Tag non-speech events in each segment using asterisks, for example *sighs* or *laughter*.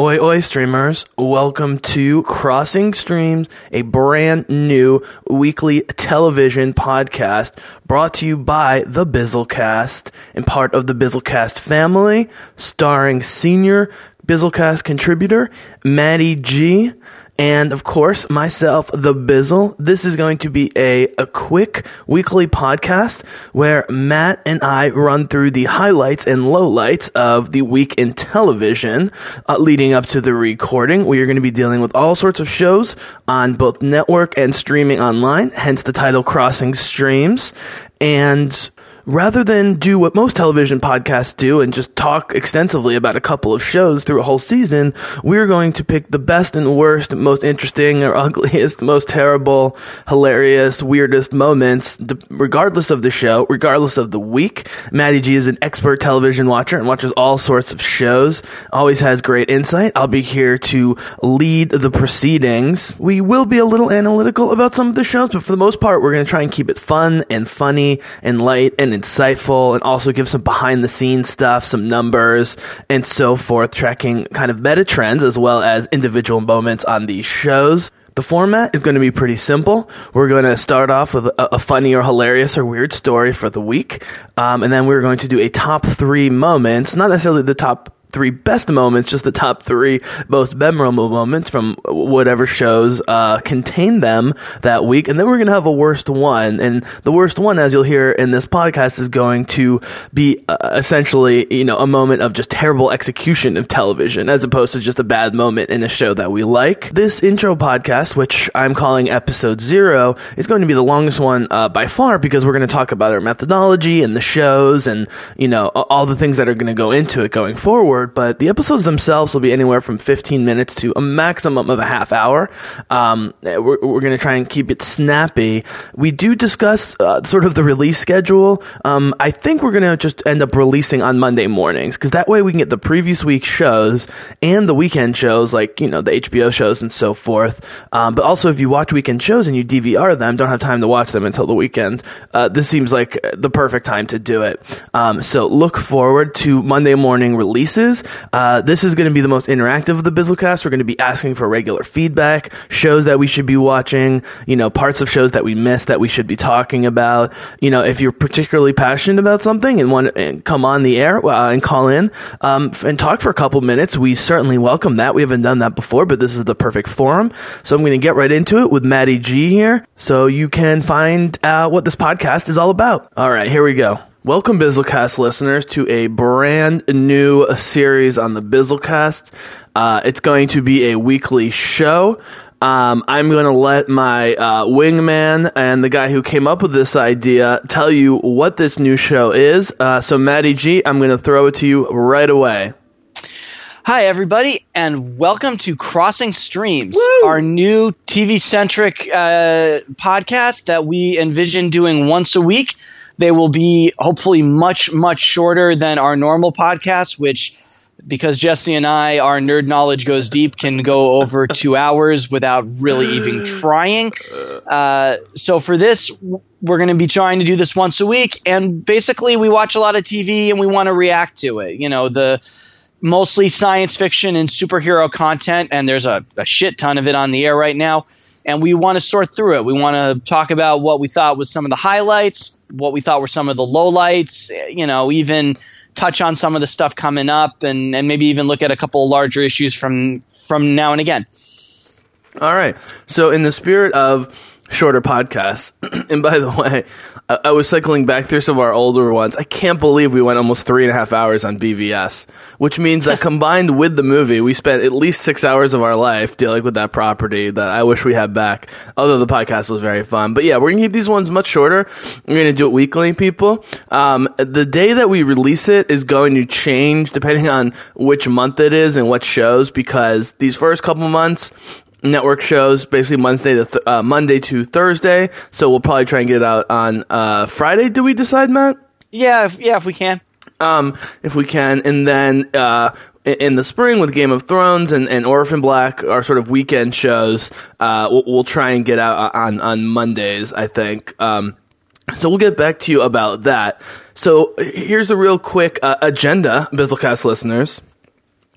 Oi, oi, streamers. Welcome to Crossing Streams, a brand new weekly television podcast brought to you by the Bizzlecast and part of the Bizzlecast family, starring senior Bizzlecast contributor Maddie G. And of course, myself, the Bizzle. This is going to be a, a quick weekly podcast where Matt and I run through the highlights and lowlights of the week in television uh, leading up to the recording. We are going to be dealing with all sorts of shows on both network and streaming online, hence the title Crossing Streams. And rather than do what most television podcasts do and just talk extensively about a couple of shows through a whole season, we're going to pick the best and worst, most interesting or *laughs* ugliest, most terrible, hilarious, weirdest moments, regardless of the show, regardless of the week. Maddie G is an expert television watcher and watches all sorts of shows, always has great insight. I'll be here to lead the proceedings. We will be a little analytical about some of the shows, but for the most part, we're going to try and keep it fun and funny and light and insightful and also give some behind the scenes stuff, some numbers and so forth, tracking kind of meta trends as well as individual moments on these shows. The format is going to be pretty simple. We're going to start off with a, a funny or hilarious or weird story for the week. Um, and then we're going to do a top three moments, not necessarily the top three best moments, just the top three most memorable moments from whatever shows uh, contain them that week. And then we're going to have a worst one. And the worst one, as you'll hear in this podcast, is going to be uh, essentially, you know, a moment of just terrible execution of television as opposed to just a bad moment in a show that we like. This intro podcast, which I'm calling episode zero, is going to be the longest one uh, by far because we're going to talk about our methodology and the shows and, you know, all the things that are going to go into it going forward forward, but the episodes themselves will be anywhere from 15 minutes to a maximum of a half hour. Um, we're, we're going to try and keep it snappy. We do discuss uh, sort of the release schedule. Um, I think we're going to just end up releasing on Monday mornings because that way we can get the previous week's shows and the weekend shows, like, you know, the HBO shows and so forth. Um, but also, if you watch weekend shows and you DVR them, don't have time to watch them until the weekend, uh, this seems like the perfect time to do it. Um, so look forward to Monday morning releases is. Uh, this is going to be the most interactive of the Bizzlecast. We're going to be asking for regular feedback, shows that we should be watching, you know, parts of shows that we missed that we should be talking about. You know, if you're particularly passionate about something and want to come on the air uh, and call in um, and talk for a couple minutes, we certainly welcome that. We haven't done that before, but this is the perfect forum. So I'm going to get right into it with Maddie G here so you can find out what this podcast is all about. All right, here we go. Welcome, Bizzlecast listeners, to a brand new series on the Bizzlecast. Uh, it's going to be a weekly show. Um, I'm going to let my uh, wingman and the guy who came up with this idea tell you what this new show is. Uh, so, Maddie G, I'm going to throw it to you right away. Hi, everybody, and welcome to Crossing Streams, Woo! our new TV centric uh, podcast that we envision doing once a week. They will be hopefully much, much shorter than our normal podcasts, which because Jesse and I, our nerd knowledge goes deep, can go over *laughs* two hours without really even trying. Uh, so for this, we're going to be trying to do this once a week, and basically, we watch a lot of TV and we want to react to it. You know, the mostly science fiction and superhero content, and there's a, a shit ton of it on the air right now and we want to sort through it. We want to talk about what we thought was some of the highlights, what we thought were some of the lowlights, you know, even touch on some of the stuff coming up and, and maybe even look at a couple larger issues from from now and again. All right. So in the spirit of shorter podcasts. *clears throat* and by the way, I, I, was cycling back through some of our older ones. I can't believe we went almost three and a half hours on BVS, which means that *laughs* combined with the movie, we spent at least six hours of our life dealing with that property that I wish we had back. Although the podcast was very fun. But yeah, we're going to keep these ones much shorter. We're going to do it weekly, people. Um, the day that we release it is going to change depending on which month it is and what shows because these first couple months, network shows basically Monday to th- uh, Monday to Thursday. So we'll probably try and get it out on uh, Friday. Do we decide, Matt? Yeah, if, yeah, if we can. Um, if we can, and then uh, in the spring with Game of Thrones and, and Orphan Black, our sort of weekend shows, uh, we'll, we'll, try and get out on on Mondays. I think. Um, so we'll get back to you about that. So here's a real quick uh, agenda, Bizzlecast listeners,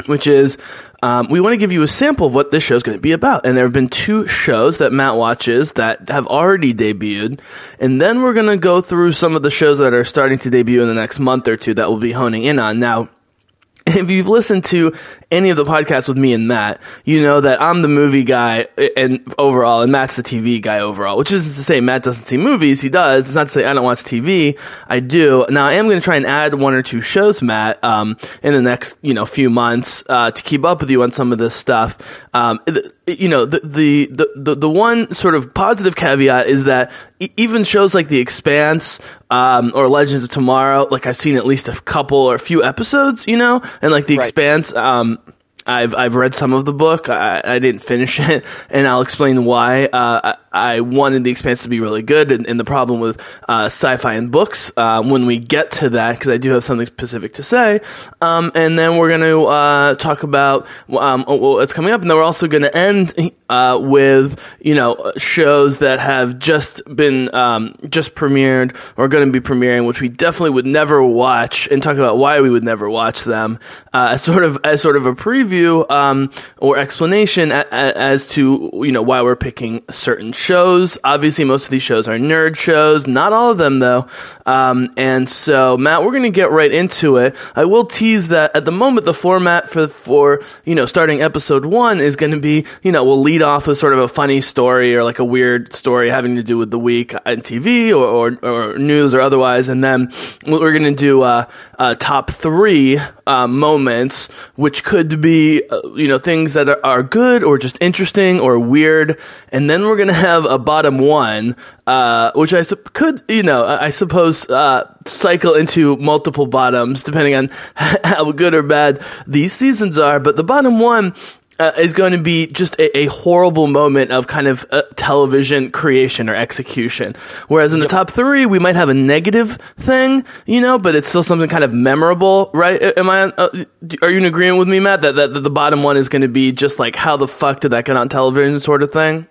which is um, we want to give you a sample of what this show is going to be about. And there have been two shows that Matt watches that have already debuted. And then we're going to go through some of the shows that are starting to debut in the next month or two that we'll be honing in on. Now, *laughs* if you've listened to any of the podcasts with me and Matt, you know that I'm the movie guy and overall, and Matt's the TV guy overall. Which isn't to say Matt doesn't see movies; he does. It's not to say I don't watch TV. I do. Now I am going to try and add one or two shows, Matt, um, in the next you know few months uh, to keep up with you on some of this stuff. Um, you know, the, the the the one sort of positive caveat is that even shows like The Expanse um, or Legends of Tomorrow, like I've seen at least a couple or a few episodes, you know, and like The right. Expanse. Um, I've I've read some of the book. I, I didn't finish *laughs* it, and I'll explain why. Uh, I, wanted the Expanse to be really good, and, and the problem with uh, sci-fi and books uh, when we get to that, because I do have something specific to say. Um, and then we're going to uh, talk about um, what's coming up, and then we're also going to end uh, with you know shows that have just been um, just premiered or going to be premiering, which we definitely would never watch, and talk about why we would never watch them uh, as sort of as sort of a preview um, or explanation a, a, as to you know why we're picking certain shows. Obviously, most of these shows are nerd shows, not all of them though. Um, and so, Matt, we're going to get right into it. I will tease that at the moment the format for for you know starting episode one is going to be you know we'll lead off with sort of a funny story or like a weird story having to do with the week on TV or, or, or news or otherwise. And then we're going to do uh, uh, top three uh, moments, which could be, uh, you know, things that are, are, good or just interesting or weird. And then we're going to have a bottom one, uh, which I su- could, you know, I suppose uh, cycle into multiple bottoms depending on *laughs* how good or bad these seasons are. But the bottom one uh, is going to be just a, a, horrible moment of kind of uh, television creation or execution. Whereas in the top three, we might have a negative thing, you know, but it's still something kind of memorable, right? Am I? Uh, are you in agreement with me, Matt? That, that, that the bottom one is going to be just like how the fuck did that get on television, sort of thing.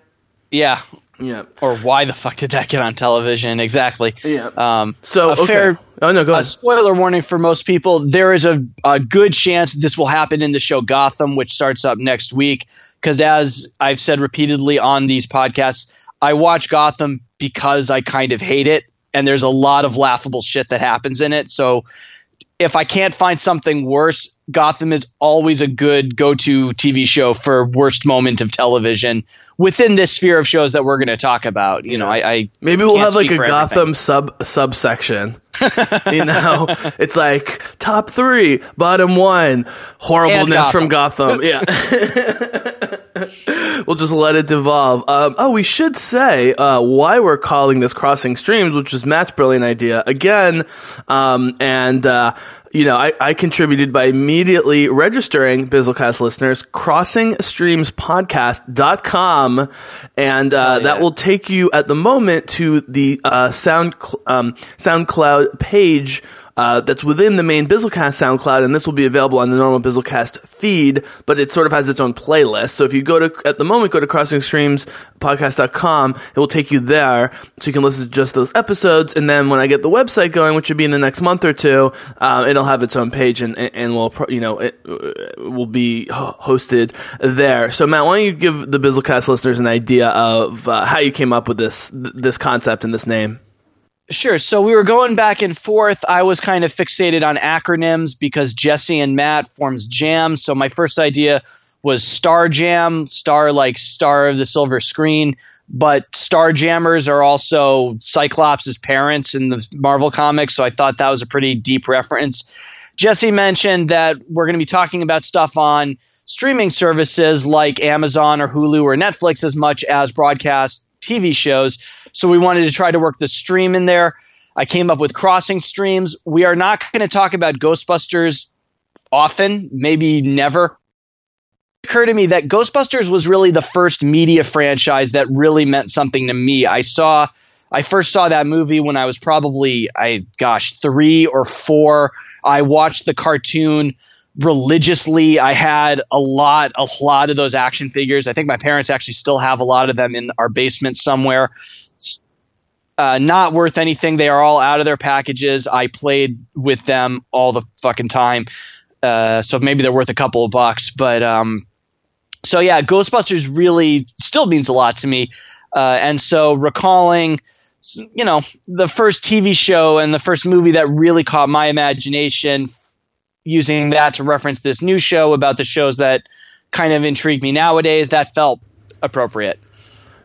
Yeah, yeah. Or why the fuck did that get on television? Exactly. Yeah. Um, so a okay. fair. Oh no, go ahead. spoiler warning for most people: there is a, a good chance this will happen in the show Gotham, which starts up next week. Because as I've said repeatedly on these podcasts, I watch Gotham because I kind of hate it, and there's a lot of laughable shit that happens in it. So if I can't find something worse, Gotham is always a good go-to TV show for worst moment of television within this sphere of shows that we're going to talk about. You know, I, I maybe we'll have like a Gotham everything. sub subsection. you *laughs* know, it's like top three, bottom one, horribleness Gotham. from Gotham. Yeah. *laughs* *laughs* we'll just let it devolve. Um, oh, we should say uh, why we're calling this Crossing Streams, which was Matt's brilliant idea again. Um, and uh, you know, I, I contributed by immediately registering Bizzlecast listeners, crossingstreamspodcast.com. And, uh, oh, yeah. that will take you at the moment to the, uh, Sound, um, SoundCloud page uh, that's within the main Bizzlecast SoundCloud, and this will be available on the normal Bizzlecast feed, but it sort of has its own playlist. So if you go to, at the moment, go to crossingstreamspodcast.com, it will take you there, so you can listen to just those episodes, and then when I get the website going, which should be in the next month or two, uh, it'll have its own page, and, and will, you know, it uh, will be hosted there. So Matt, why don't you give the Bizzlecast listeners an idea of uh, how you came up with this, this concept and this name? Sure. So we were going back and forth. I was kind of fixated on acronyms because Jesse and Matt forms Jam. So my first idea was Star Jam, Star like Star of the Silver Screen. But Star Jammers are also Cyclops' parents in the Marvel comics. So I thought that was a pretty deep reference. Jesse mentioned that we're going to be talking about stuff on streaming services like Amazon or Hulu or Netflix as much as broadcast TV shows. So we wanted to try to work the stream in there. I came up with crossing streams. We are not going to talk about Ghostbusters often, maybe never. It occurred to me that Ghostbusters was really the first media franchise that really meant something to me. I saw I first saw that movie when I was probably I gosh, 3 or 4. I watched the cartoon religiously. I had a lot, a lot of those action figures. I think my parents actually still have a lot of them in our basement somewhere. Uh, not worth anything. They are all out of their packages. I played with them all the fucking time. Uh, so maybe they're worth a couple of bucks, but um, so yeah, Ghostbusters really still means a lot to me, uh, and so recalling, you know, the first TV show and the first movie that really caught my imagination, using that to reference this new show about the shows that kind of intrigue me nowadays, that felt appropriate.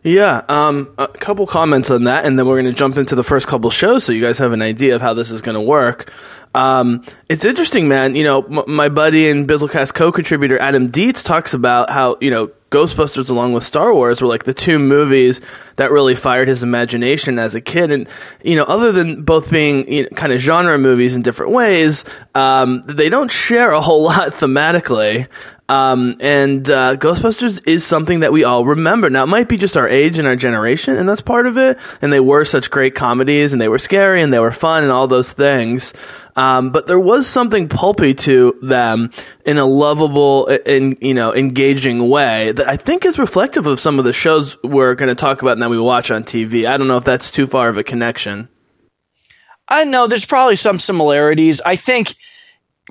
Yeah, um, a couple comments on that, and then we're going to jump into the first couple shows so you guys have an idea of how this is going to work. Um, it's interesting, man. You know, m- my buddy and Bizzlecast co-contributor Adam Dietz talks about how you know Ghostbusters, along with Star Wars, were like the two movies that really fired his imagination as a kid. And you know, other than both being you know, kind of genre movies in different ways, um, they don't share a whole *laughs* lot thematically. Um, and uh, Ghostbusters is something that we all remember. Now, it might be just our age and our generation, and that's part of it. And they were such great comedies, and they were scary, and they were fun, and all those things. Um, but there was something pulpy to them in a lovable and you know engaging way that I think is reflective of some of the shows we're going to talk about and that we watch on TV. I don't know if that's too far of a connection. I know there's probably some similarities. I think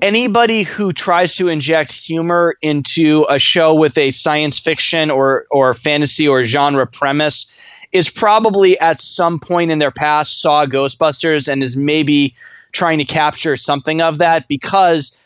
anybody who tries to inject humor into a show with a science fiction or or fantasy or genre premise is probably at some point in their past saw Ghostbusters and is maybe trying to capture something of that because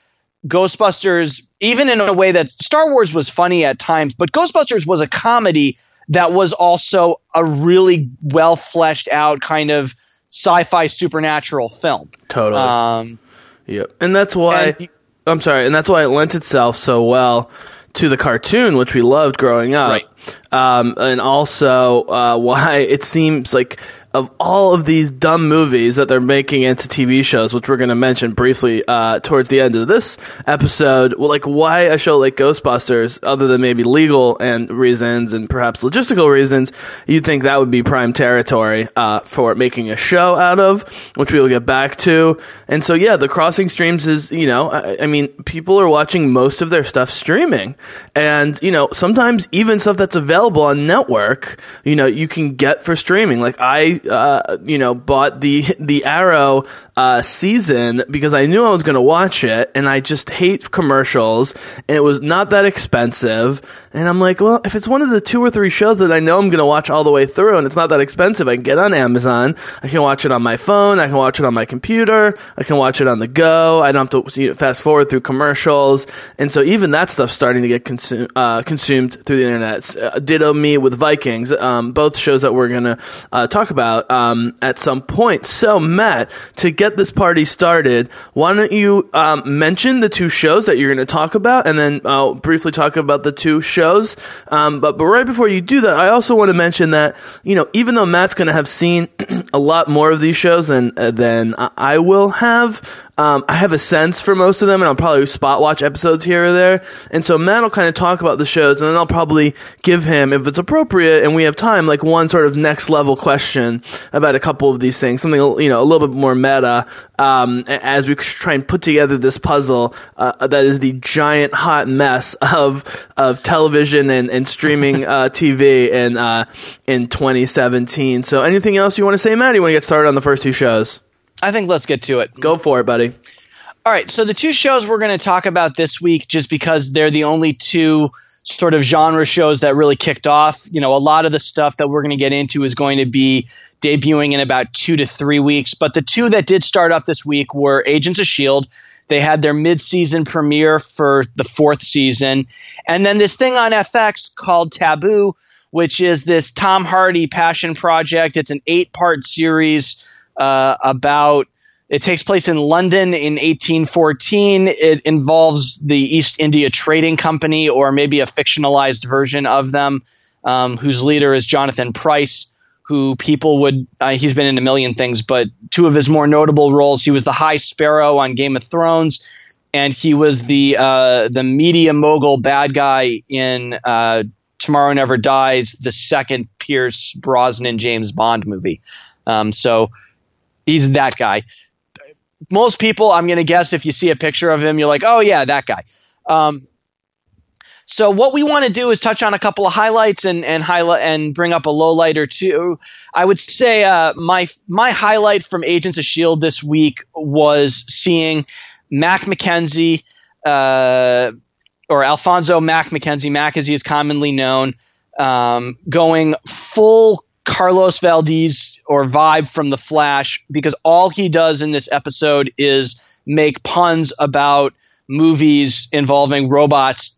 Ghostbusters, even in a way that Star Wars was funny at times, but Ghostbusters was a comedy that was also a really well fleshed out kind of sci-fi supernatural film. Totally. Um, yep. And that's why and- I'm sorry, and that's why it lent itself so well to the cartoon, which we loved growing up. Right. Um, and also uh, *laughs* why it seems like of all of these dumb movies that they're making into TV shows, which we're going to mention briefly uh, towards the end of this episode, well, like why a show like Ghostbusters, other than maybe legal and reasons and perhaps logistical reasons, you'd think that would be prime territory uh, for making a show out of, which we will get back to. And so, yeah, the Crossing Streams is, you know, I, I mean, people are watching most of their stuff streaming, and you know, sometimes even stuff that's available on network, you know, you can get for streaming. Like I uh, you know, bought the the Arrow uh, season because I knew I was going to watch it, and I just hate commercials, and it was not that expensive. And I'm like, well, if it's one of the two or three shows that I know I'm going to watch all the way through, and it's not that expensive, I can get on Amazon. I can watch it on my phone. I can watch it on my computer. I can watch it on the go. I don't have to you know, fast forward through commercials. And so even that stuff's starting to get consumed uh, consumed through the internet. Uh, ditto me with Vikings, um, both shows that we're going to uh, talk about um, at some point. So Matt, to get this party started, why don't you um, mention the two shows that you're going to talk about, and then I'll briefly talk about the two shows. Um, but but right before you do that, I also want to mention that you know even though Matt's going to have seen *clears throat* a lot more of these shows than uh, than I will have. Um, I have a sense for most of them, and I'll probably spot watch episodes here or there. And so Matt will kind of talk about the shows, and then I'll probably give him, if it's appropriate and we have time, like one sort of next level question about a couple of these things, something you know a little bit more meta, um, as we try and put together this puzzle uh, that is the giant hot mess of of television and, and streaming *laughs* uh, TV in uh, in 2017. So, anything else you want to say, Matt? Or you want to get started on the first two shows? I think let's get to it. Go for it, buddy. All right, so the two shows we're going to talk about this week, just because they're the only two sort of genre shows that really kicked off. You know, a lot of the stuff that we're going to get into is going to be debuting in about two to three weeks. But the two that did start up this week were Agents of S.H.I.E.L.D. They had their mid season premiere for the fourth season. And then this thing on FX called Taboo, which is this Tom Hardy passion project. It's an eight part series uh, about it takes place in London in 1814. It involves the East India Trading Company, or maybe a fictionalized version of them, um, whose leader is Jonathan Pryce, who people would, uh, he's been in a million things, but two of his more notable roles, he was the High Sparrow on Game of Thrones, and he was the, uh, the media mogul bad guy in uh, Tomorrow Never Dies, the second Pierce Brosnan James Bond movie. Um, so, he's that guy. Most people, I'm going to guess, if you see a picture of him, you're like, oh, yeah, that guy. Um, so what we want to do is touch on a couple of highlights and and highlight and bring up a low light or two. I would say uh, my my highlight from Agents of Shield this week was seeing Mac Mackenzie, uh, or Alphonso Mac Mackenzie, Mac as he is commonly known, um, going full Carlos Valdes or vibe from The Flash because all he does in this episode is make puns about movies involving robots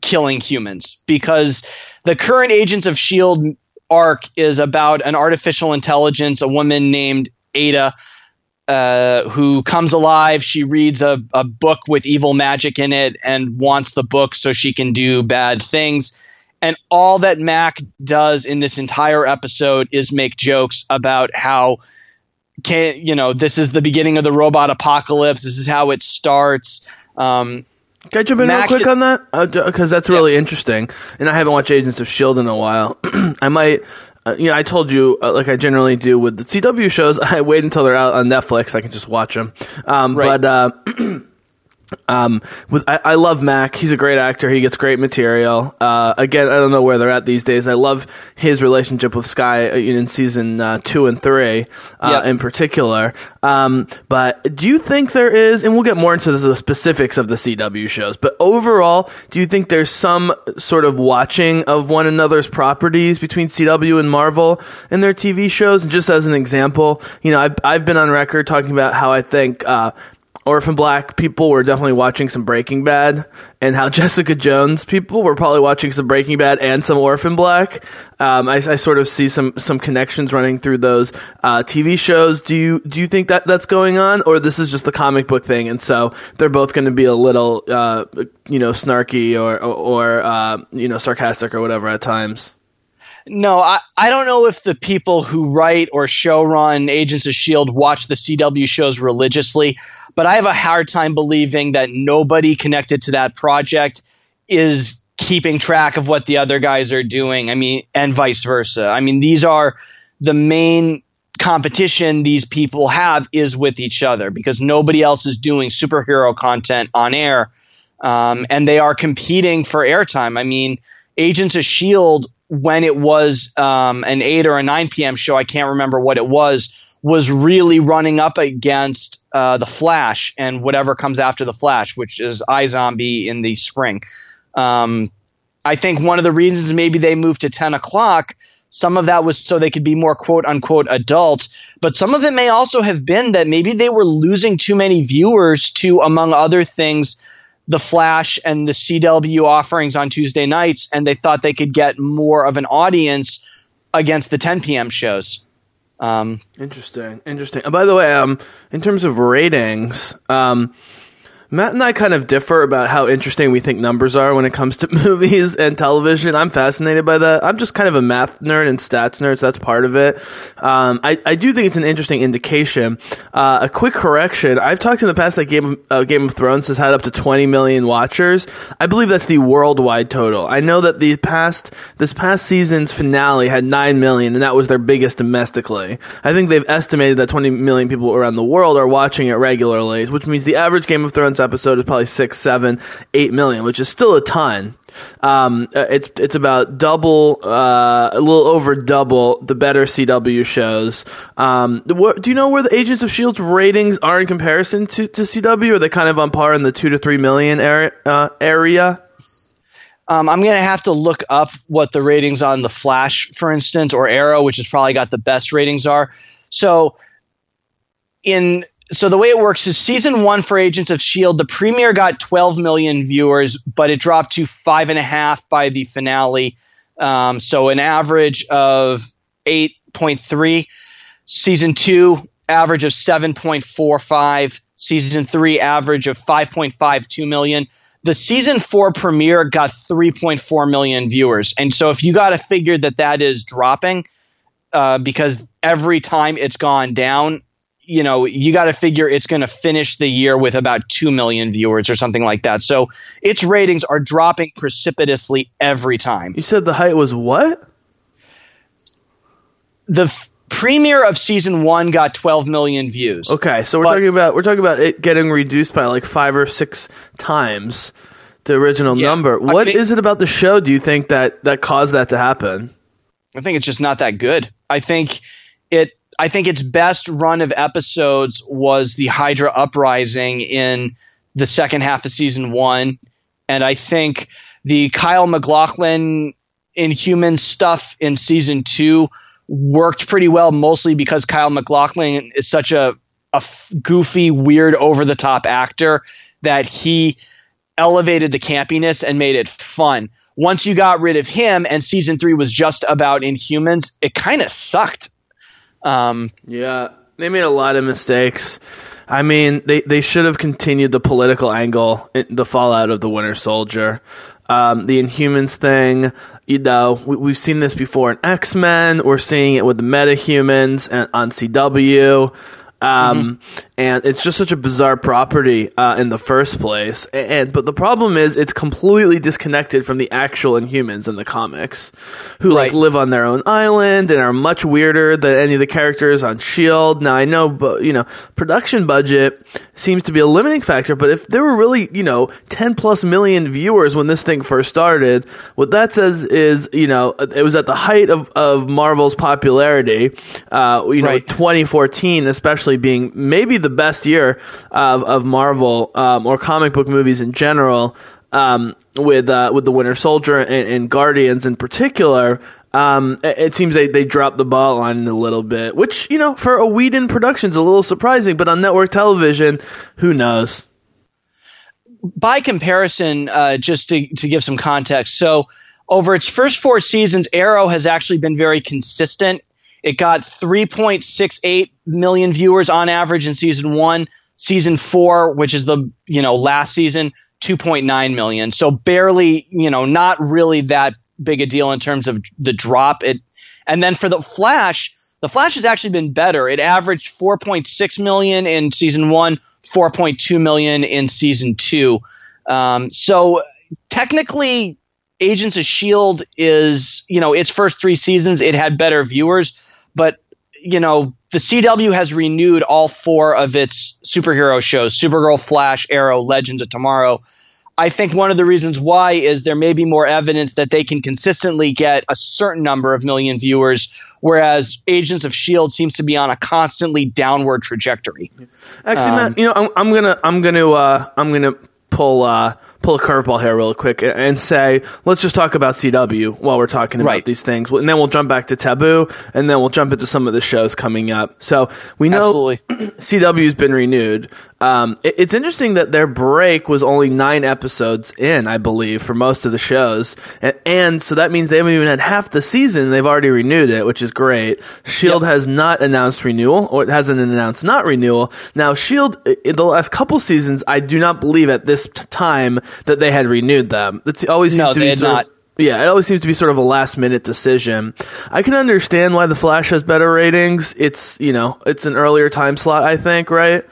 killing humans because the current Agents of S.H.I.E.L.D. arc is about an artificial intelligence, a woman named Ada. Uh, who comes alive. She reads a, a book with evil magic in it and wants the book so she can do bad things and all that Mac does in this entire episode is make jokes about how can you know this is the beginning of the robot apocalypse. This is how it starts. Um, can I jump in Mac real quick on that? Because uh, that's really yeah. interesting, and I haven't watched Agents of Shield in a while. *clears throat* I might. Uh, you know, I told you, uh, like I generally do with the CW shows, *laughs* I wait until they're out on Netflix. I can just watch them. Um, right. But uh, *clears throat* Um, with I, I, love Mac. He's a great actor. He gets great material. Uh, again, I don't know where they're at these days. I love his relationship with Skye uh, in season uh, two and three, uh, yep. in particular. Um, but do you think there is, and we'll get more into the specifics of the CW shows, but overall, do you think there's some sort of watching of one another's properties between CW and Marvel in their TV shows? And just as an example, you know, I've, I've been on record talking about how I think uh, Orphan Black people were definitely watching some Breaking Bad, and how *laughs* Jessica Jones people were probably watching some Breaking Bad and some Orphan Black. Um, I, I, sort of see some some connections running through those uh, TV shows. Do you do you think that that's going on, or this is just the comic book thing, and so they're both going to be a little, uh, you know, snarky or or, or uh, you know, sarcastic or whatever at times? No, I, I don't know if the people who write or show run Agents of S.H.I.E.L.D. watch the CW shows religiously, but I have a hard time believing that nobody connected to that project is keeping track of what the other guys are doing. I mean, and vice versa. I mean, these are the main competition these people have is with each other because nobody else is doing superhero content on air. Um, and they are competing for airtime. I mean, Agents of S.H.I.E.L.D when it was um, an 8 or a 9 p.m. show, I can't remember what it was, was really running up against uh, The Flash and whatever comes after The Flash, which is iZombie in the spring. Um, I think one of the reasons maybe they moved to 10 o'clock, some of that was so they could be more quote unquote adult, but some of it may also have been that maybe they were losing too many viewers to, among other things, the Flash and the CW offerings on Tuesday nights, and they thought they could get more of an audience against the 10 p.m. shows. Um, interesting, interesting. And by the way, um, in terms of ratings, um, Matt and I kind of differ about how interesting we think numbers are when it comes to *laughs* movies and television. I'm fascinated by that. I'm just kind of a math nerd and stats nerd, so that's part of it. Um, I, I do think it's an interesting indication. Uh, a quick correction: I've talked in the past that Game of, uh, Game of Thrones has had up to 20 million watchers. I believe that's the worldwide total. I know that the past this past season's finale had 9 million, and that was their biggest domestically. I think they've estimated that 20 million people around the world are watching it regularly, which means the average Game of Thrones episode is probably six, seven, eight million, which is still a ton. Um, uh, it's it's about double, uh, a little over double the better CW shows. Um, what, do you know where the Agents of Shield's ratings are in comparison to, to CW? Are they kind of on par in the two to three million area? Uh, area? Um, I'm going to have to look up what the ratings on the Flash, for instance, or Arrow, which has probably got the best ratings, are. So, in so the way it works is season one for Agents of Shield, the premiere got 12 million viewers, but it dropped to five and a half by the finale. Um, so an average of 8.3. Season two, average of 7.45. Season three, average of 5.52 million. The season four premiere got 3.4 million viewers, and so if you got to figure that that is dropping, uh, because every time it's gone down, you know, you got to figure it's going to finish the year with about 2 million viewers or something like that. So its ratings are dropping precipitously every time. You said the height was what? The f- premiere of season 1 got 12 million views. Okay, so we're but, talking about we're talking about it getting reduced by like 5 or 6 times the original yeah, number. What is it about the show do you think that that caused that to happen? I think it's just not that good. I think it I think its best run of episodes was the Hydra uprising in the second half of season one, and I think the Kyle MacLachlan Inhuman stuff in season two worked pretty well, mostly because Kyle MacLachlan is such a goofy, weird, over the top actor that he elevated the campiness and made it fun. Once you got rid of him and season three was just about Inhumans, it kind of sucked. Um, yeah, they made a lot of mistakes. I mean, they, they should have continued the political angle, the fallout of the Winter Soldier. Um, the Inhumans thing, you know, we, have seen this before in X Men. We're seeing it with the Metahumans and on CW. Um, mm-hmm. and it's just such a bizarre property uh, in the first place. And but the problem is it's completely disconnected from the actual Inhumans in the comics, who right. like live on their own island and are much weirder than any of the characters on Shield. Now I know, but you know, production budget seems to be a limiting factor. But if there were really you know ten plus million viewers when this thing first started, what that says is you know it was at the height of, of Marvel's popularity. Uh, you know, right. 2014 especially being maybe the best year of, of Marvel um, or comic book movies in general. Um, with uh, with the Winter Soldier and, and Guardians in particular, um, it, seems they, they dropped the ball on a little bit, which you know for a Whedon production is a little surprising. But on network television, who knows? By comparison, uh, just to to give some context, so over its first four seasons, Arrow has actually been very consistent it got 3.68 million viewers on average in season one. Season four, which is the you know last season, 2.9 million. So barely, you know, not really that big a deal in terms of the drop. It, and then for the Flash, the Flash has actually been better. It averaged 4.6 million in season one, 4.2 million in season two. Um, so technically, Agents of Shield is you know its first three seasons it had better viewers, but you know the CW has renewed all four of its superhero shows: Supergirl, Flash, Arrow, Legends of Tomorrow. I think one of the reasons why is there may be more evidence that they can consistently get a certain number of million viewers, whereas Agents of Shield seems to be on a constantly downward trajectory. Actually, um, Matt, you know, I'm, I'm, gonna, I'm gonna, uh, I'm gonna pull. Uh, pull a curveball here real quick and say, let's just talk about CW while we're talking about right. these things. And then we'll jump back to Taboo and then we'll jump into some of the shows coming up. So we know CW's *clears throat* been renewed. Um, it, it's interesting that their break was only nine episodes in, I believe, for most of the shows, and, and so that means they haven't even had half the season. They've already renewed it, which is great. Shield yep. has not announced renewal, or it hasn't announced not renewal. Now, Shield in the last couple seasons, I do not believe at this time that they had renewed them. It's always no, they had not. Of, yeah, it always seems to be sort of a last minute decision. I can understand why the Flash has better ratings. It's you know it's an earlier time slot, I think, right?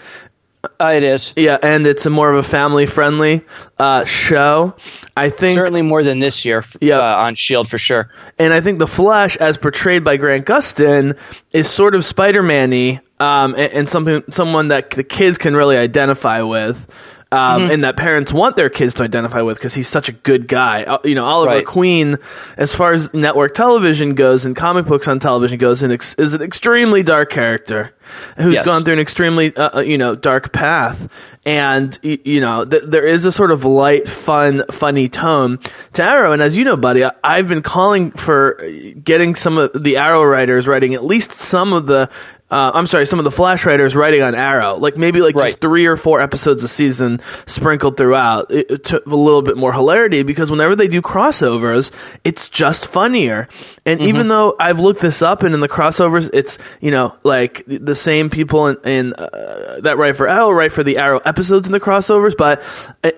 Uh, it is. Yeah, and it's a more of a family friendly uh, show. I think certainly more than this year. Yeah. Uh, on Shield for sure. And I think the Flash, as portrayed by Grant Gustin, is sort of Spider Man-y, um, and, and something someone that the kids can really identify with um, mm-hmm. and that parents want their kids to identify with because he's such a good guy. Uh, you know, Oliver right. Queen, as far as network television goes and comic books on television goes, ex- is an extremely dark character who's yes. gone through an extremely uh, uh, you know dark path and you know th- there is a sort of light fun funny tone to arrow and as you know buddy I- have been calling for getting some of the arrow writers writing at least some of the uh, I'm sorry, some of the Flash writers writing on Arrow, like maybe like right. just three or four episodes a season sprinkled throughout, it, it took a little bit more hilarity because whenever they do crossovers, it's just funnier. And mm-hmm. even though I've looked this up, and in the crossovers, it's you know like the same people in, in uh, that write for Arrow write for the Arrow episodes in the crossovers, but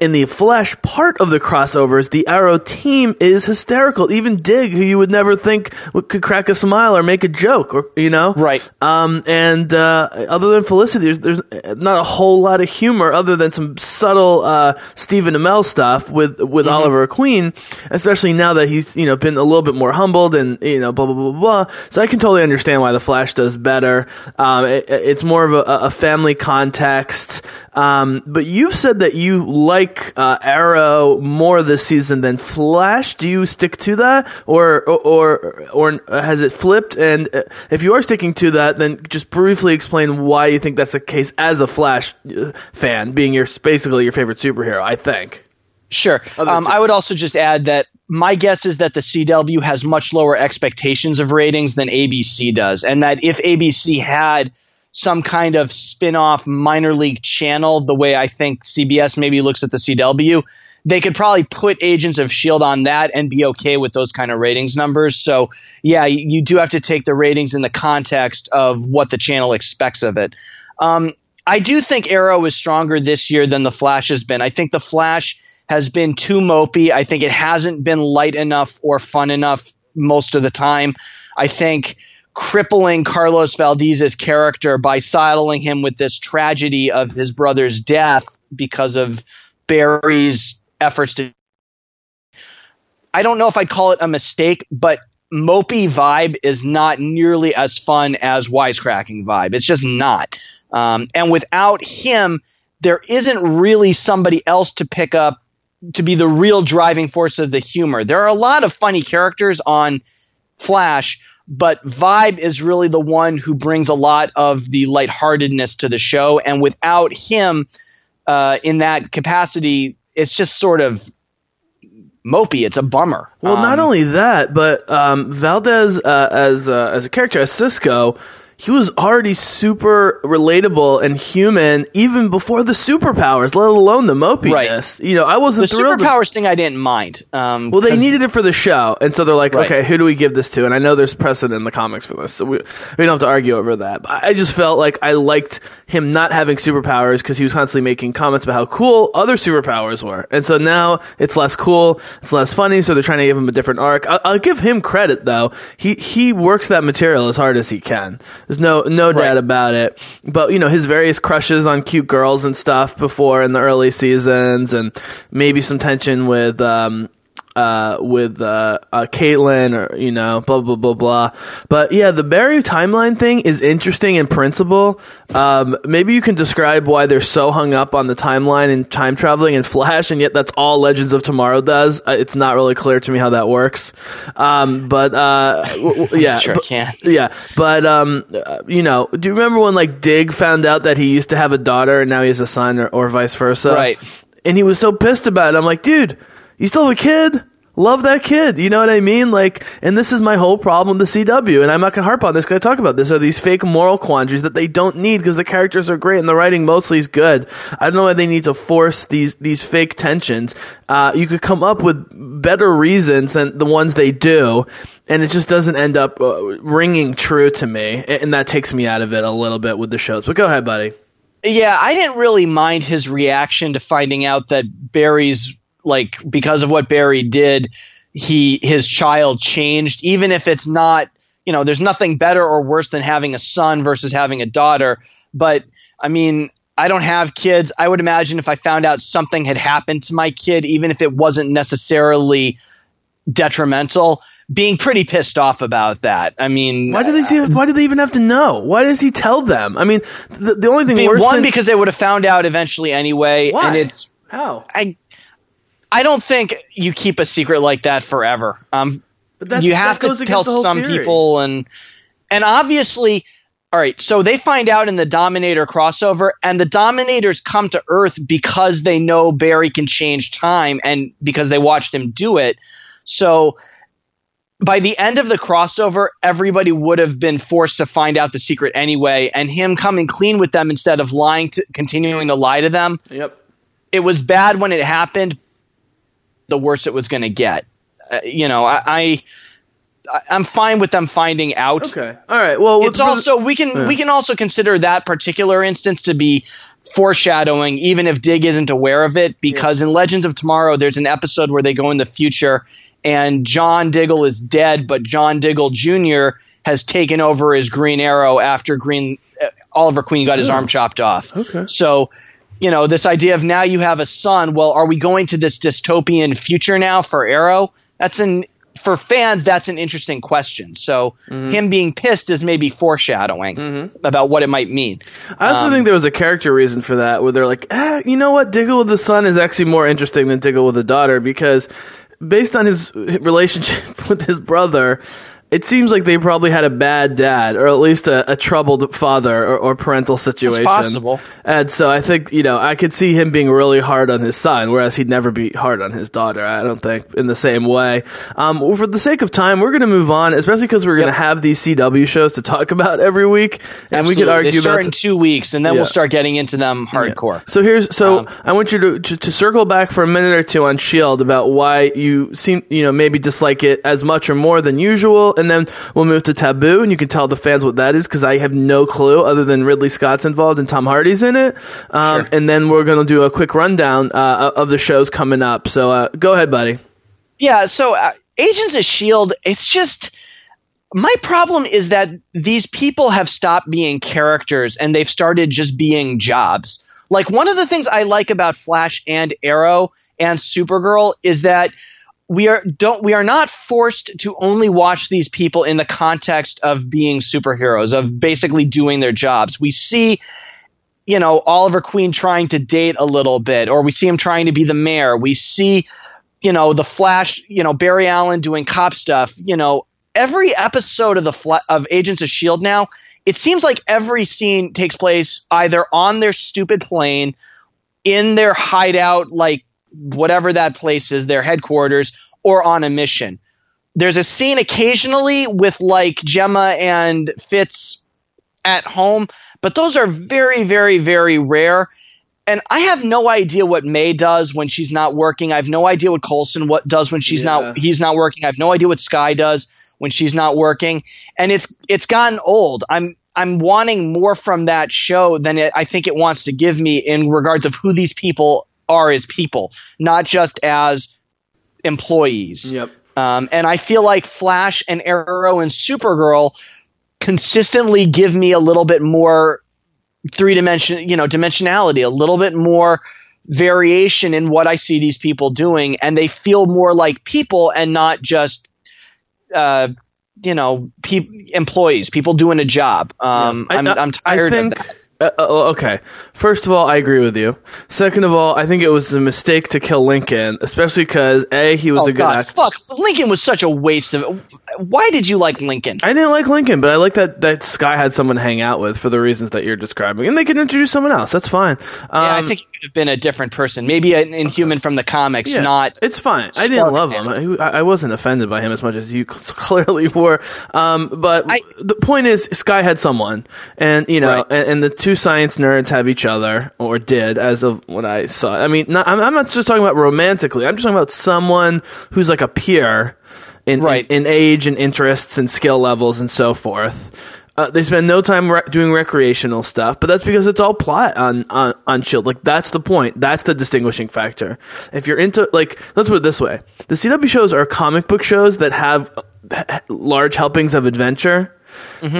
in the Flash part of the crossovers, the Arrow team is hysterical. Even Dig, who you would never think could crack a smile or make a joke, or you know, right. Um, and uh, other than Felicity, there's, there's, not a whole lot of humor other than some subtle uh, Stephen Amell stuff with with mm-hmm. Oliver Queen, especially now that he's you know been a little bit more humbled and you know blah blah blah blah. So I can totally understand why the Flash does better. Um, it, it's more of a, a family context. Um, but you've said that you like uh, Arrow more this season than Flash. Do you stick to that, or or or, or has it flipped? And uh, if you are sticking to that, then just briefly explain why you think that's the case as a Flash uh, fan, being your basically your favorite superhero. I think. Sure. Um, I would also just add that my guess is that the CW has much lower expectations of ratings than ABC does, and that if ABC had some kind of spin-off minor league channel, the way I think CBS maybe looks at the CW, they could probably put Agents of Shield on that and be okay with those kind of ratings numbers. So yeah, you, do have to take the ratings in the context of what the channel expects of it. Um, I do think Arrow is stronger this year than the Flash has been. I think the Flash has been too mopey. I think it hasn't been light enough or fun enough most of the time. I think crippling Carlos Valdes's character by saddling him with this tragedy of his brother's death because of Barry's efforts to. I don't know if I'd call it a mistake, but mopey vibe is not nearly as fun as wisecracking vibe. It's just not. Um, and without him, there isn't really somebody else to pick up to be the real driving force of the humor. There are a lot of funny characters on Flash, but Vibe is really the one who brings a lot of the lightheartedness to the show. And without him uh, in that capacity, it's just sort of mopey. It's a bummer. Well, Um, not only that, but um, Valdes uh, as uh, as a character as Cisco, he was already super relatable and human even before the superpowers, let alone the mopiness. You know, I wasn't thrilled. with- superpowers thing I didn't mind. Um, well, they needed it for the show, and so they're like, Right. okay, who do we give this to? And I know there's precedent in the comics for this, so we, we don't have to argue over that. But I just felt like I liked him not having superpowers because he was constantly making comments about how cool other superpowers were, and so now it's less cool, it's less funny. So they're trying to give him a different arc. I'll, I'll give him credit though; he he works that material as hard as he can. There's no no doubt about it. But you know his various crushes on cute girls and stuff before in the early seasons, and maybe some tension with. Um, uh, with uh, uh, Caitlin or you know blah blah blah blah. But yeah, the Barry timeline thing is interesting in principle. Um, maybe you can describe why they're so hung up on the timeline and time traveling and Flash, and yet that's all Legends of Tomorrow does. Uh, it's not really clear to me how that works. Um, but uh, w- w- *laughs* yeah, Sure but- can. yeah, but um, you know, do you remember when like Dig found out that he used to have a daughter and now he has a son, or, or vice versa? Right. And he was so pissed about it. I'm like, dude, you still have a kid. Love that kid. You know what I mean? Like, and this is my whole problem with the CW. And I'm not gonna harp on this because I talk about this. Are these fake moral quandaries that they don't need because the characters are great and the writing mostly is good. I don't know why they need to force these these fake tensions. Uh, you could come up with better reasons than the ones they do, and it just doesn't end up uh, ringing true to me. And and that takes me out of it a little bit with the shows. But go ahead, buddy. Yeah, I didn't really mind his reaction to finding out that Barry's like because of what Barry did, he his child changed. Even if it's not, you know, there's nothing better or worse than having a son versus having a daughter. But I mean, I don't have kids. I would imagine if I found out something had happened to my kid, even if it wasn't necessarily detrimental, being pretty pissed off about that. I mean, Why do they see, Why do they even have to know? Why does he tell them? I mean, the, the only thing being- worse one than because they would have found out eventually anyway, Why? and it's how. I I don't think you keep a secret like that forever. Um, But you have that goes to tell the some theory. people, and and obviously, all right. So they find out in the Dominator crossover, and the Dominators come to Earth because they know Barry can change time, and because they watched him do it. So by the end of the crossover, everybody would have been forced to find out the secret anyway, and him coming clean with them instead of lying to continuing to lie to them Yep. it was bad when it happened. The worse it was going to get. Uh, you know, I, I I'm fine with them finding out. Okay. All right. Well, It's also we can Yeah. we can also consider that particular instance to be foreshadowing, even if Dig isn't aware of it, because in Legends of Tomorrow, there's an episode where they go in the future and John Diggle is dead, but John Diggle Jr. has taken over as Green Arrow after Green uh, Oliver Queen got his arm chopped off. Okay. So, you know, this idea of now you have a son. Well, are we going to this dystopian future now for Arrow? That's an for fans. That's an interesting question. So, Mm-hmm. him being pissed is maybe foreshadowing about what it might mean. I also um, think there was a character reason for that, where they're like, ah, you know what, Diggle with the son is actually more interesting than Diggle with the daughter because based on his relationship *laughs* with his brother. It seems like they probably had a bad dad, or at least a, a troubled father or, or parental situation. possible. And so I think you know I could see him being really hard on his son, whereas he'd never be hard on his daughter. I don't think in the same way. Um, well, for the sake of time, we're going to move on, especially because we're going to have these CW shows to talk about every week, and we could argue they start about in two weeks, and then Yeah. we'll start getting into them hardcore. so here's so Um, I want you to, to to circle back for a minute or two on Shield about why you seem you know maybe dislike it as much or more than usual, and then we'll move to Taboo, and you can tell the fans what that is because I have no clue other than Ridley Scott's involved and Tom Hardy's in it, um, Sure. and then we're gonna do a quick rundown uh, of the shows coming up. So uh, go ahead, buddy. Yeah, so uh, Agents of S.H.I.E.L.D., it's just. My problem is that these people have stopped being characters and they've started just being jobs. Like, one of the things I like about Flash and Arrow and Supergirl is that we are don't we are not forced to only watch these people in the context of being superheroes of basically doing their jobs. We see you know oliver queen trying to date a little bit or we see him trying to be the mayor. We see you know the flash you know barry allen doing cop stuff. You know every episode of the Fla- of agents of shield now it seems like every scene takes place either on their stupid plane in their hideout like whatever that place is their headquarters or on a mission there's a scene occasionally with like Jemma and fitz at home but those are very very very rare and I have no idea what May does when she's not working. I have no idea what Coulson what does when she's Yeah. not he's not working. I have no idea what Skye does when she's not working. And it's it's gotten old. I'm I'm wanting more from that show than it, I think it wants to give me in regards of who these people are as people, not just as employees. Yep. Um, and I feel like Flash and Arrow and Supergirl consistently give me a little bit more three dimension, you know, dimensionality, a little bit more variation in what I see these people doing, and they feel more like people and not just, uh, you know, pe- employees, people doing a job. Um, I'm, I- I'm tired I think, of that. Uh, uh, okay. First of all, I agree with you. Second of all, I think it was a mistake to kill Lincoln, especially because a he was Oh a good gosh, actor. fuck! Lincoln was such a waste of. Why did you like Lincoln? I didn't like Lincoln, but I like that that Skye had someone to hang out with for the reasons that you're describing, and they could introduce someone else. That's fine. Um, yeah, I think he could have been a different person, maybe an Inhuman from the comics, yeah, not. it's fine. I didn't love him. I, I wasn't offended by him as much as you *laughs* clearly were. Um, but I- the point is, Skye had someone, and you know, Right. and, and the two science nerds have each other, or did, as of what I saw. I mean, not, I'm, I'm not just talking about romantically. I'm just talking about someone who's like a peer in, Right. in, in age and interests and skill levels and so forth. Uh, they spend no time re- doing recreational stuff, but that's because it's all plot on, on on Shield. Like that's the point. That's the distinguishing factor. If you're into like, let's put it this way: the CW shows are comic book shows that have large helpings of adventure.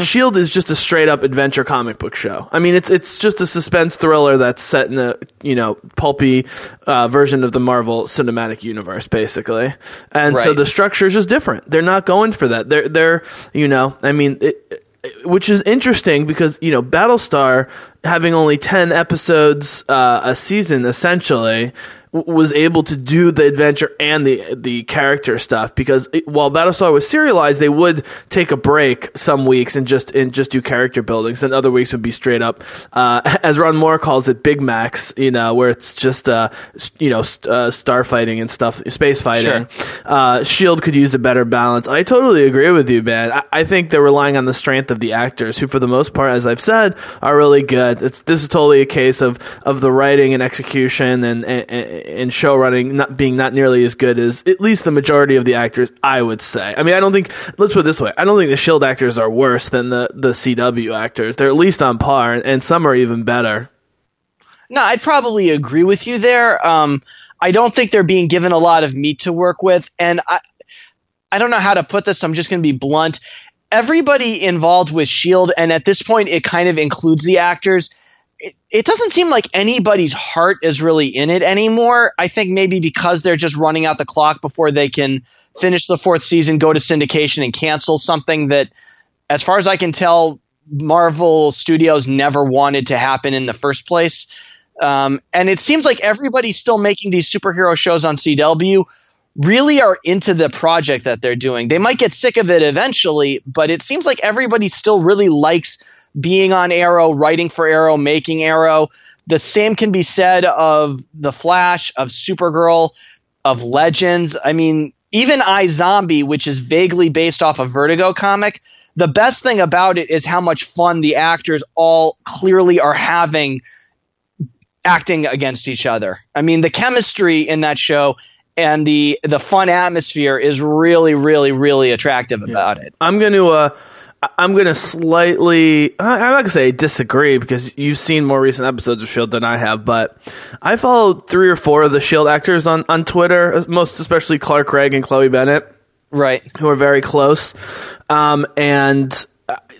Shield is just a straight up adventure comic book show. I mean, it's it's just a suspense thriller that's set in a you know pulpy uh, version of the Marvel Cinematic Universe, basically. And so the structure is just different. They're not going for that. They're they're you know I mean. It, it- which is interesting because you know Battlestar having only 10 episodes uh, a season essentially w- was able to do the adventure and the the character stuff because it, while Battlestar was serialized they would take a break some weeks and just and just do character buildings. And other weeks would be straight up uh, *laughs* as Ron Moore calls it Big Max you know where it's just uh, you know st- uh, star fighting and stuff space fighting. Uh, Shield could use a better balance. I totally agree with you man. I, I think they're relying on the strength of the actors who for the most part as I've said are really good. It's, this is totally a case of of the writing and execution and and, and show running not being not nearly as good as at least the majority of the actors I would say I mean I don't think let's put it this way I don't think the Shield actors are worse than the the CW actors they're at least on par and some are even better No, I'd probably agree with you there. Um, I don't think they're being given a lot of meat to work with, and I, I don't know how to put this. I'm just going to be blunt. Everybody involved with Shield, and at this point, it kind of includes the actors. It, doesn't seem like anybody's heart is really in it anymore. I think maybe because they're just running out the clock before they can finish the fourth season, go to syndication, and cancel something that, as far as I can tell, Marvel Studios never wanted to happen in the first place. Um, and it seems like everybody's still making these superhero shows on CW really are into the project that they're doing. They might get sick of it eventually, but it seems like everybody still really likes being on Arrow, writing for Arrow, making Arrow. The same can be said of The Flash, of Supergirl, of Legends. I mean, even iZombie, which is vaguely based off a Vertigo comic, the best thing about it is how much fun the actors all clearly are having acting against each other. I mean, the chemistry in that show and the the fun atmosphere is really, really, really attractive about it. I'm going to. Uh, I'm going to slightly. I'm not going to say disagree because you've seen more recent episodes of Shield than I have, but I followed three or four of the Shield actors on on Twitter, most especially Clark Gregg and Chloe Bennet, Right. who are very close, um, and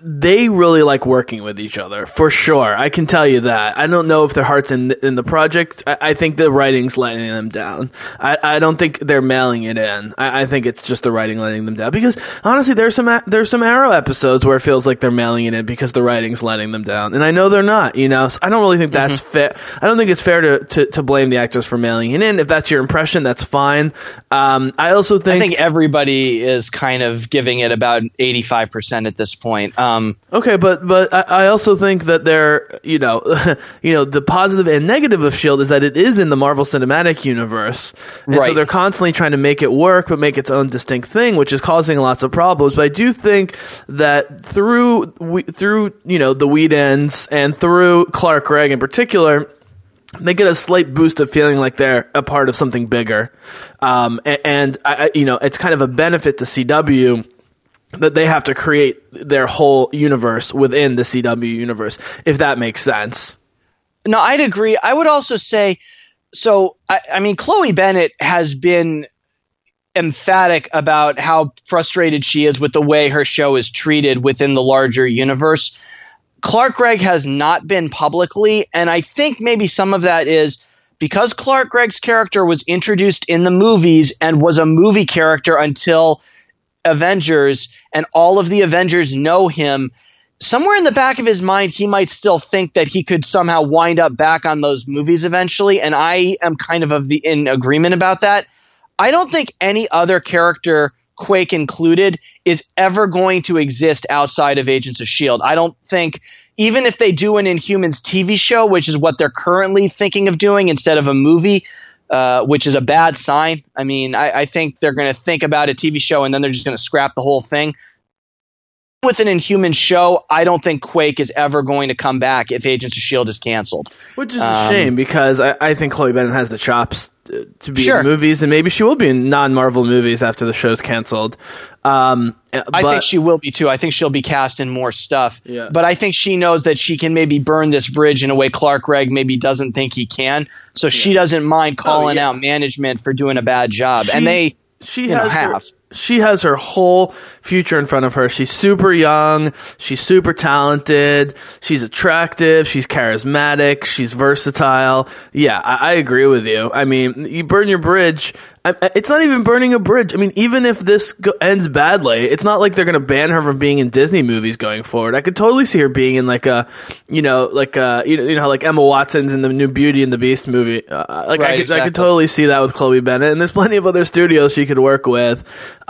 they really like working with each other for sure. I can tell you that. I don't know if their hearts in in the project. I, I think the writing's letting them down. I, I don't think they're mailing it in. I, I think it's just the writing letting them down. Because honestly, there's some there's some Arrow episodes where it feels like they're mailing it in because the writing's letting them down, and I know they're not. You know, so I don't really think that's fair. I don't think it's fair to, to to blame the actors for mailing it in. If that's your impression, that's fine. Um, I also think I think everybody is kind of giving it about 85% at this point. Um, Okay, but but I, I also think that they're you know *laughs* you know the positive and negative of Shield is that it is in the Marvel Cinematic Universe, and so they're constantly trying to make it work, but make its own distinct thing, which is causing lots of problems. But I do think that through we, through you know the Whedons and through Clark Gregg in particular. They get a slight boost of feeling like they're a part of something bigger, um, and, I, I- you know it's kind of a benefit to CW that they have to create their whole universe within the CW universe, if that makes sense. no, I'd agree. I would also say, so, I, I mean, Chloe Bennet has been emphatic about how frustrated she is with the way her show is treated within the larger universe. Clark Gregg has not been publicly, and I think maybe some of that is because Clark Gregg's character was introduced in the movies and was a movie character until Avengers, and all of the Avengers know him. Somewhere in the back of his mind, he might still think that he could somehow wind up back on those movies eventually, and I am kind of of the in agreement about that. I don't think any other character, Quake included, is ever going to exist outside of Agents of S.H.I.E.L.D. I don't think, even if they do an Inhumans TV show, which is what they're currently thinking of doing instead of a movie, uh, which is a bad sign. I mean, I, I think they're going to think about a TV show and then they're just going to scrap the whole thing. With an Inhuman show, I don't think Quake is ever going to come back if Agents of S.H.I.E.L.D. is canceled. Which is a shame because I, I think Chloe Bennet has the chops to be Sure. in movies, and maybe she will be in non-Marvel movies after the show's canceled. Um, I think she will be too. I think she'll be cast in more stuff. Yeah. But I think she knows that she can maybe burn this bridge in a way Clark Gregg maybe doesn't think he can. So she doesn't mind calling yeah. out management for doing a bad job. She- and they she you know, has her, have. She has her whole future in front of her. She's super young. She's super talented. She's attractive. She's charismatic. She's versatile. Yeah, I, I agree with you. I mean, you burn your bridge. I, I- it's not even burning a bridge. I mean, even if this go- ends badly, it's not like they're going to ban her from being in Disney movies going forward. I could totally see her being in like a, you know, like uh, you know, you know, like Emma Watson's in the new Beauty and the Beast movie. Uh, like I Right, could, I could totally see that with Chloe Bennet, and there's plenty of other studios she could work with.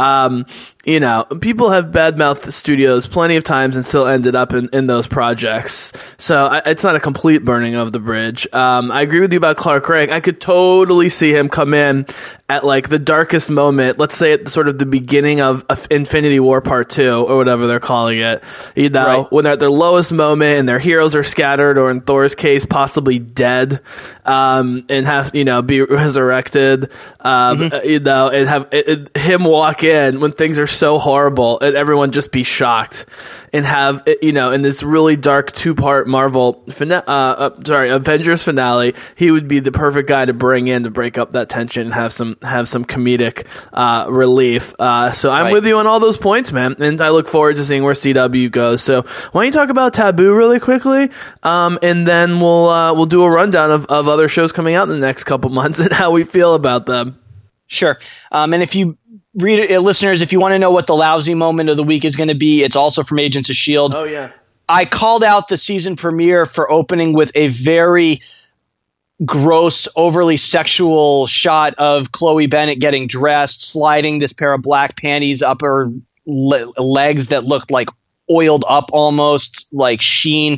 Um, you know, people have badmouthed the studios plenty of times and still ended up in, in those projects. So I, it's not a complete burning of the bridge. Um, I agree with you about Clark Gregg. I could totally see him come in at like the darkest moment. Let's say at sort of the beginning of, of Infinity War Part Two or whatever they're calling it. You know, Right. when they're at their lowest moment and their heroes are scattered, or in Thor's case, possibly dead, um, and have you know be resurrected, um, Mm-hmm. you know, and have it, it- him walk in when things are so horrible, and everyone just be shocked, and have you know, in this really dark two part Marvel, fina- uh, uh, sorry, Avengers finale, he would be the perfect guy to bring in to break up that tension and have some have some comedic uh, relief. Uh, so I'm Right. with you on all those points, man, and I look forward to seeing where CW goes. So why don't you talk about Taboo really quickly, um, and then we'll uh, we'll do a rundown of, of other shows coming out in the next couple *laughs* months and how we feel about them. Sure. Um, and if you read uh, listeners, if you want to know what the lousy moment of the week is going to be, it's also from Agents of Shield. Oh yeah, I called out the season premiere for opening with a very gross, overly sexual shot of Chloe Bennet getting dressed, sliding this pair of black panties up her le- legs that looked like oiled up almost, like sheen.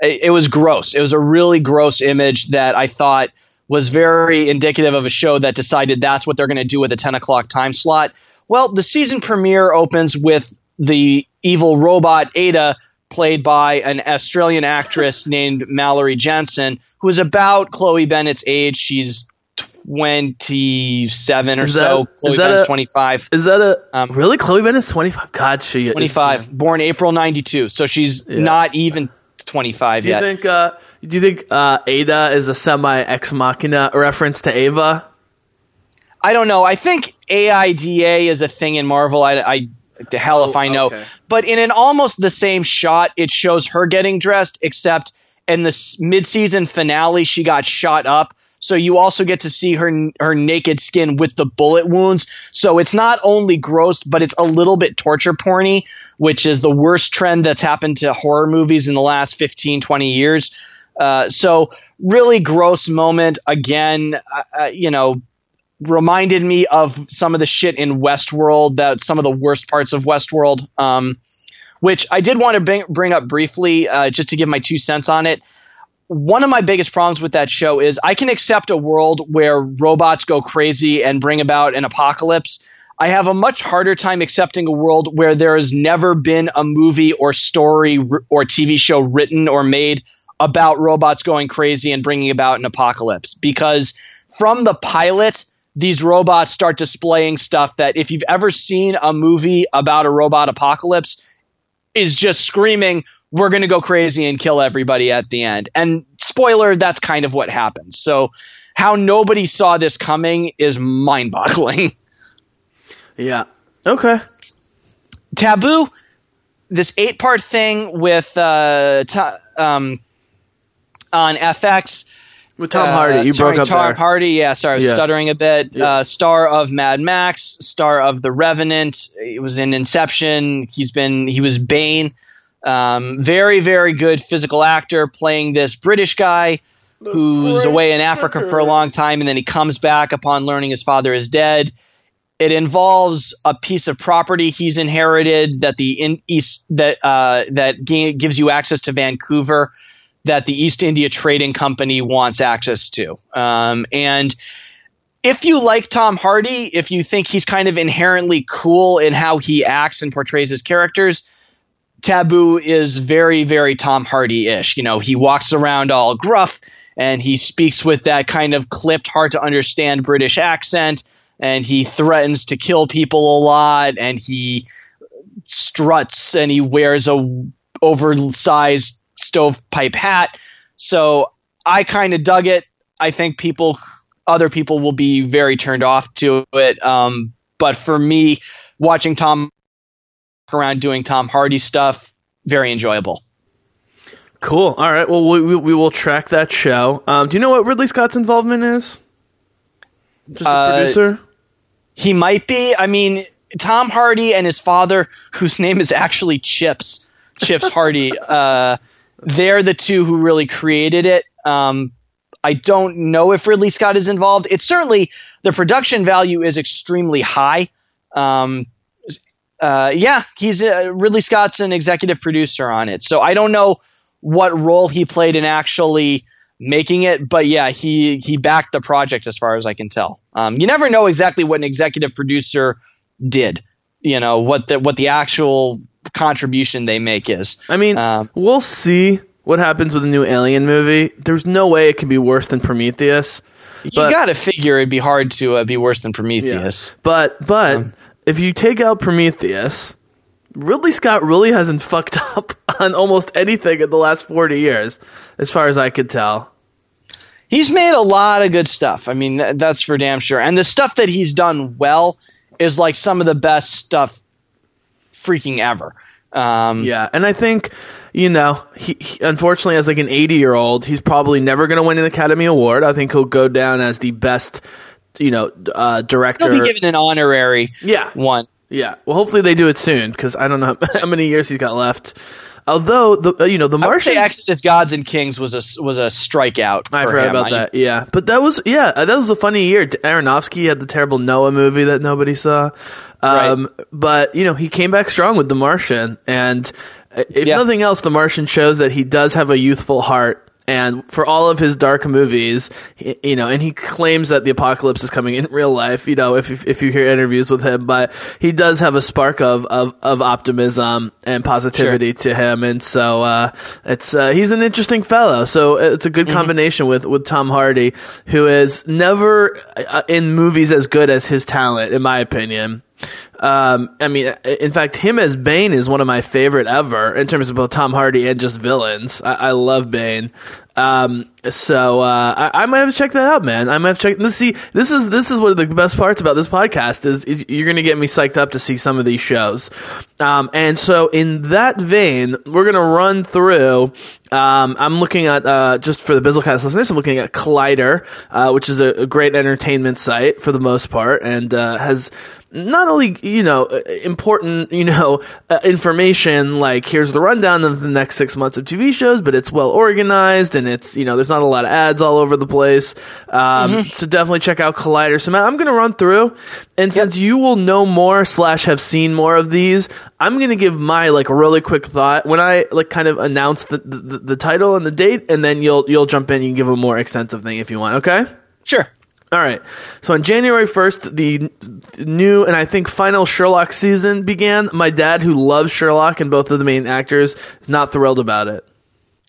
It, it was gross. It was a really gross image that I thought was very indicative of a show that decided that's what they're going to do with a 10 o'clock time slot. Well, the season premiere opens with the evil robot Ada, played by an Australian actress *laughs* named Mallory Jansen, who is about Chloe Bennet's age. She's 27 or Is so. Chloe is that Bennet's a- 25. Is that a Um, really Chloe Bennet's twenty five? God, she is- 25, born April 92. So she's not even 25 Do you yet. think? Uh, do you think uh, Ada is a semi ex machina reference to Ava? I don't know. I think AIDA is a thing in Marvel. I, I the hell if Oh, I know. okay. But in an almost the same shot, it shows her getting dressed, except in the mid-season finale, she got shot up. So you also get to see her her naked skin with the bullet wounds. So it's not only gross, but it's a little bit torture porny, which is the worst trend that's happened to horror movies in the last 15, 20 years. Uh, so really gross moment again. Uh, uh, you know, reminded me of some of the shit in Westworld, that some of the worst parts of Westworld, um, which I did want to bring, bring up briefly, uh, just to give my two cents on it. One of my biggest problems with that show is I can accept a world where robots go crazy and bring about an apocalypse. I have a much harder time accepting a world where there has never been a movie or story or TV show written or made about robots going crazy and bringing about an apocalypse. Because from the pilot, these robots start displaying stuff that if you've ever seen a movie about a robot apocalypse, is just screaming, we're going to go crazy and kill everybody at the end. And spoiler, that's kind of what happens. So, how nobody saw this coming is mind boggling. *laughs* Yeah. Okay. Taboo, this eight part thing with uh, ta- um, on FX. With Tom uh, Hardy, you starring broke up Tom there. Hardy, yeah, sorry, I was Yeah. stuttering a bit. Yeah. Uh, star of Mad Max, star of The Revenant. He was in Inception. He's been he was Bane. Um, very very good physical actor playing this British guy who's away in Africa for a long time, and then he comes back upon learning his father is dead. It involves a piece of property he's inherited that the in East that uh, that ga- gives you access to Vancouver that the East India Trading Company wants access to. Um, and if you like Tom Hardy, if you think he's kind of inherently cool in how he acts and portrays his characters, Taboo is very, very Tom Hardy ish. You know, he walks around all gruff and he speaks with that kind of clipped, hard to understand British accent, and he threatens to kill people a lot, and he struts and he wears a oversized stovepipe hat. So I kind of dug it. I think people, other people, will be very turned off to it. Um, but for me, watching Tom around doing Tom Hardy stuff, very enjoyable. Cool. All right. Well, we, we, we will track that show. Um, do you know what Ridley Scott's involvement is? Just a Uh, producer. He might be. I mean, Tom Hardy and his father, whose name is actually Chips, Chips Hardy. *laughs* Uh, they're the two who really created it. Um, I don't know if Ridley Scott is involved. It's certainly the production value is extremely high. Um, uh, yeah, he's uh, Ridley Scott's an executive producer on it. So I don't know what role he played in actually making it, but yeah, he he backed the project as far as I can tell. Um, you never know exactly what an executive producer did. You know what the what the actual contribution they make is. I mean, um, we'll see what happens with the new Alien movie. There's no way it can be worse than Prometheus. You But- got to figure it'd be hard to uh, be worse than Prometheus. But but Um, if you take out Prometheus, Ridley Scott really hasn't *laughs* fucked up on almost anything in the last 40 years, as far as I could tell. He's made a lot of good stuff. I mean, that's for damn sure. And the stuff that he's done well is like some of the best stuff freaking ever. Um, Yeah, and I think you know, he, he unfortunately as like an 80 year old, he's probably never going to win an Academy Award. I think he'll go down as the best, you know, uh, director. He'll be given an honorary yeah, one. yeah. Well, hopefully they do it soon because I don't know *laughs* how many years he's got left. Although the uh, you know the Martian. Exodus Gods and Kings was a was a strikeout. I for forgot him. about I- that. Yeah, but that was yeah, uh, that was a funny year. Aronofsky had the terrible Noah movie that nobody saw. Um, But you know he came back strong with The Martian, and uh, if Yeah. nothing else, The Martian shows that he does have a youthful heart. And for all of his dark movies, he- you know, and he claims that the apocalypse is coming in *laughs* real life. You know, if if, if you hear interviews with him, but he does have a spark of of, of optimism and positivity to him, and so uh, it's uh, he's an interesting fellow. So it's a good combination with with Tom Hardy, who is never uh, in movies as good as his talent, in my opinion. Um, I mean, in fact, him as Bane is one of my favorite ever in terms of both Tom Hardy and just villains. I, I love Bane. Um, so uh, I, I might have to check that out, man. I might have to check. Let's see. This is this is one of the best parts about this podcast is, is you're going to get me psyched up to see some of these shows. Um, and so in that vein, we're going to run through. Um, I'm looking at uh, just for the Bizzlecast listeners. I'm looking at Collider, uh, which is a, a great entertainment site for the most part, and uh, has not only you know uh, important you know uh, information like here's the rundown of the next six months of TV shows, but it's well organized and it's you know there's not a lot of ads all over the place. Um, So definitely check out Collider. So Matt, I'm going to run through, and since you will know more slash have seen more of these, I'm going to give my like really quick thought when I like kind of announce the, the the title and the date, and then you'll you'll jump in. You can give a more extensive thing if you want. Okay. Sure. All right. So on January 1st, the new and I think final Sherlock season began. My dad, who loves Sherlock and both of the main actors, is not thrilled about it.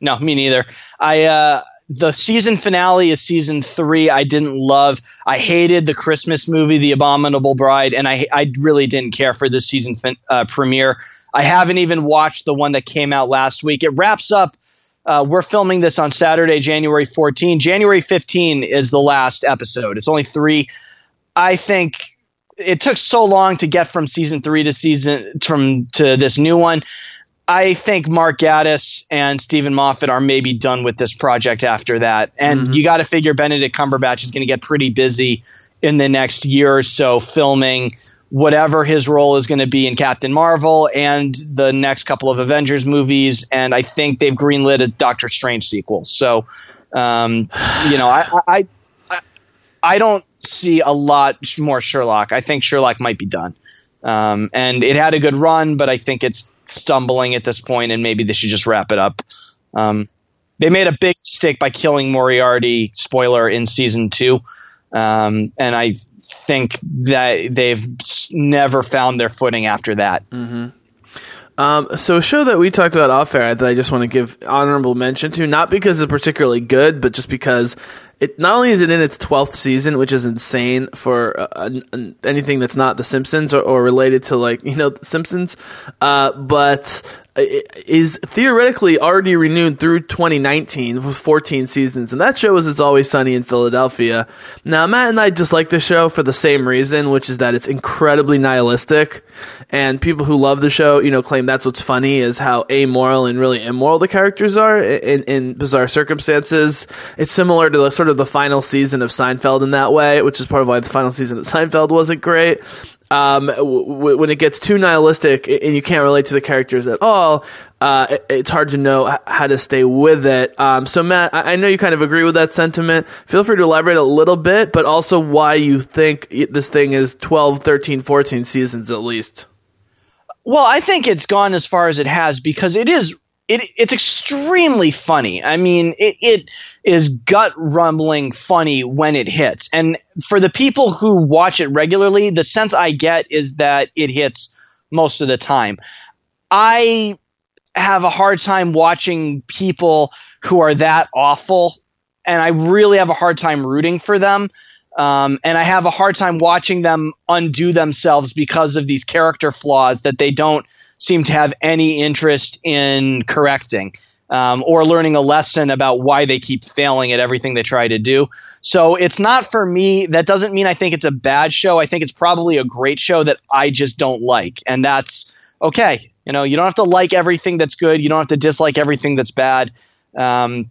No, me neither. I uh the season finale is season three. I didn't love. I hated the Christmas movie, The Abominable Bride, and I I really didn't care for this season fin- uh, premiere. I haven't even watched the one that came out last week. It wraps up. Uh, we're filming this on Saturday, January 14. January 15 is the last episode. It's only three. I think it took so long to get from season three to season from to this new one. I think Mark Gatiss and Steven Moffat are maybe done with this project after that. And you got to figure Benedict Cumberbatch is going to get pretty busy in the next year or so filming whatever his role is going to be in Captain Marvel and the next couple of Avengers movies. And I think they've greenlit a Doctor Strange sequel. So, um, you know, I, I, I, I don't see a lot more Sherlock. I think Sherlock might be done. Um, and it had a good run, but I think it's stumbling at this point, and maybe they should just wrap it up. Um, they made a big mistake by killing Moriarty. Spoiler in season two, um, and I think that they've never found their footing after that. Um, so a show that we talked about off air that I just want to give honorable mention to, not because it's particularly good, but just because it not only is it in its twelfth season, which is insane for uh, an- an- anything that's not The Simpsons or, or related to like *laughs* you know The Simpsons, uh, but Uh, is theoretically already renewed through 2019 with 14 seasons, and that show is It's Always Sunny in Philadelphia. Now, Matt and I dislike the show for the same reason, which is that it's incredibly nihilistic, and people who love the show, you know, claim that's what's funny is how amoral and really immoral the characters are in, in bizarre circumstances. It's similar to the sort of the final season of Seinfeld in that way, which is part of why the final season of Seinfeld wasn't great um, w- when it gets too nihilistic and you can't relate to the characters at all, uh, it- it's hard to know how to stay with it. Um, so, Matt, I-, I know you kind of agree with that sentiment. Feel free to elaborate a little bit, but also why you think this thing is 12, 13, 14 seasons at least. Well, I think it's gone as far as it has because it is it it's extremely funny. I mean, it, it is gut rumbling funny when it hits. And for the people who watch it regularly, the sense I get is that it hits most of the time. I have a hard time watching people who are that awful and I really have a hard time rooting for them. Um, and I have a hard time watching them undo themselves because of these character flaws that they don't seem to have any interest in correcting um, or learning a lesson about why they keep failing at everything they try to do. So it's not for me. That doesn't mean I think it's a bad show. I think it's probably a great show that I just don't like. And that's okay. You know, you don't have to like everything that's good, you don't have to dislike everything that's bad. Um,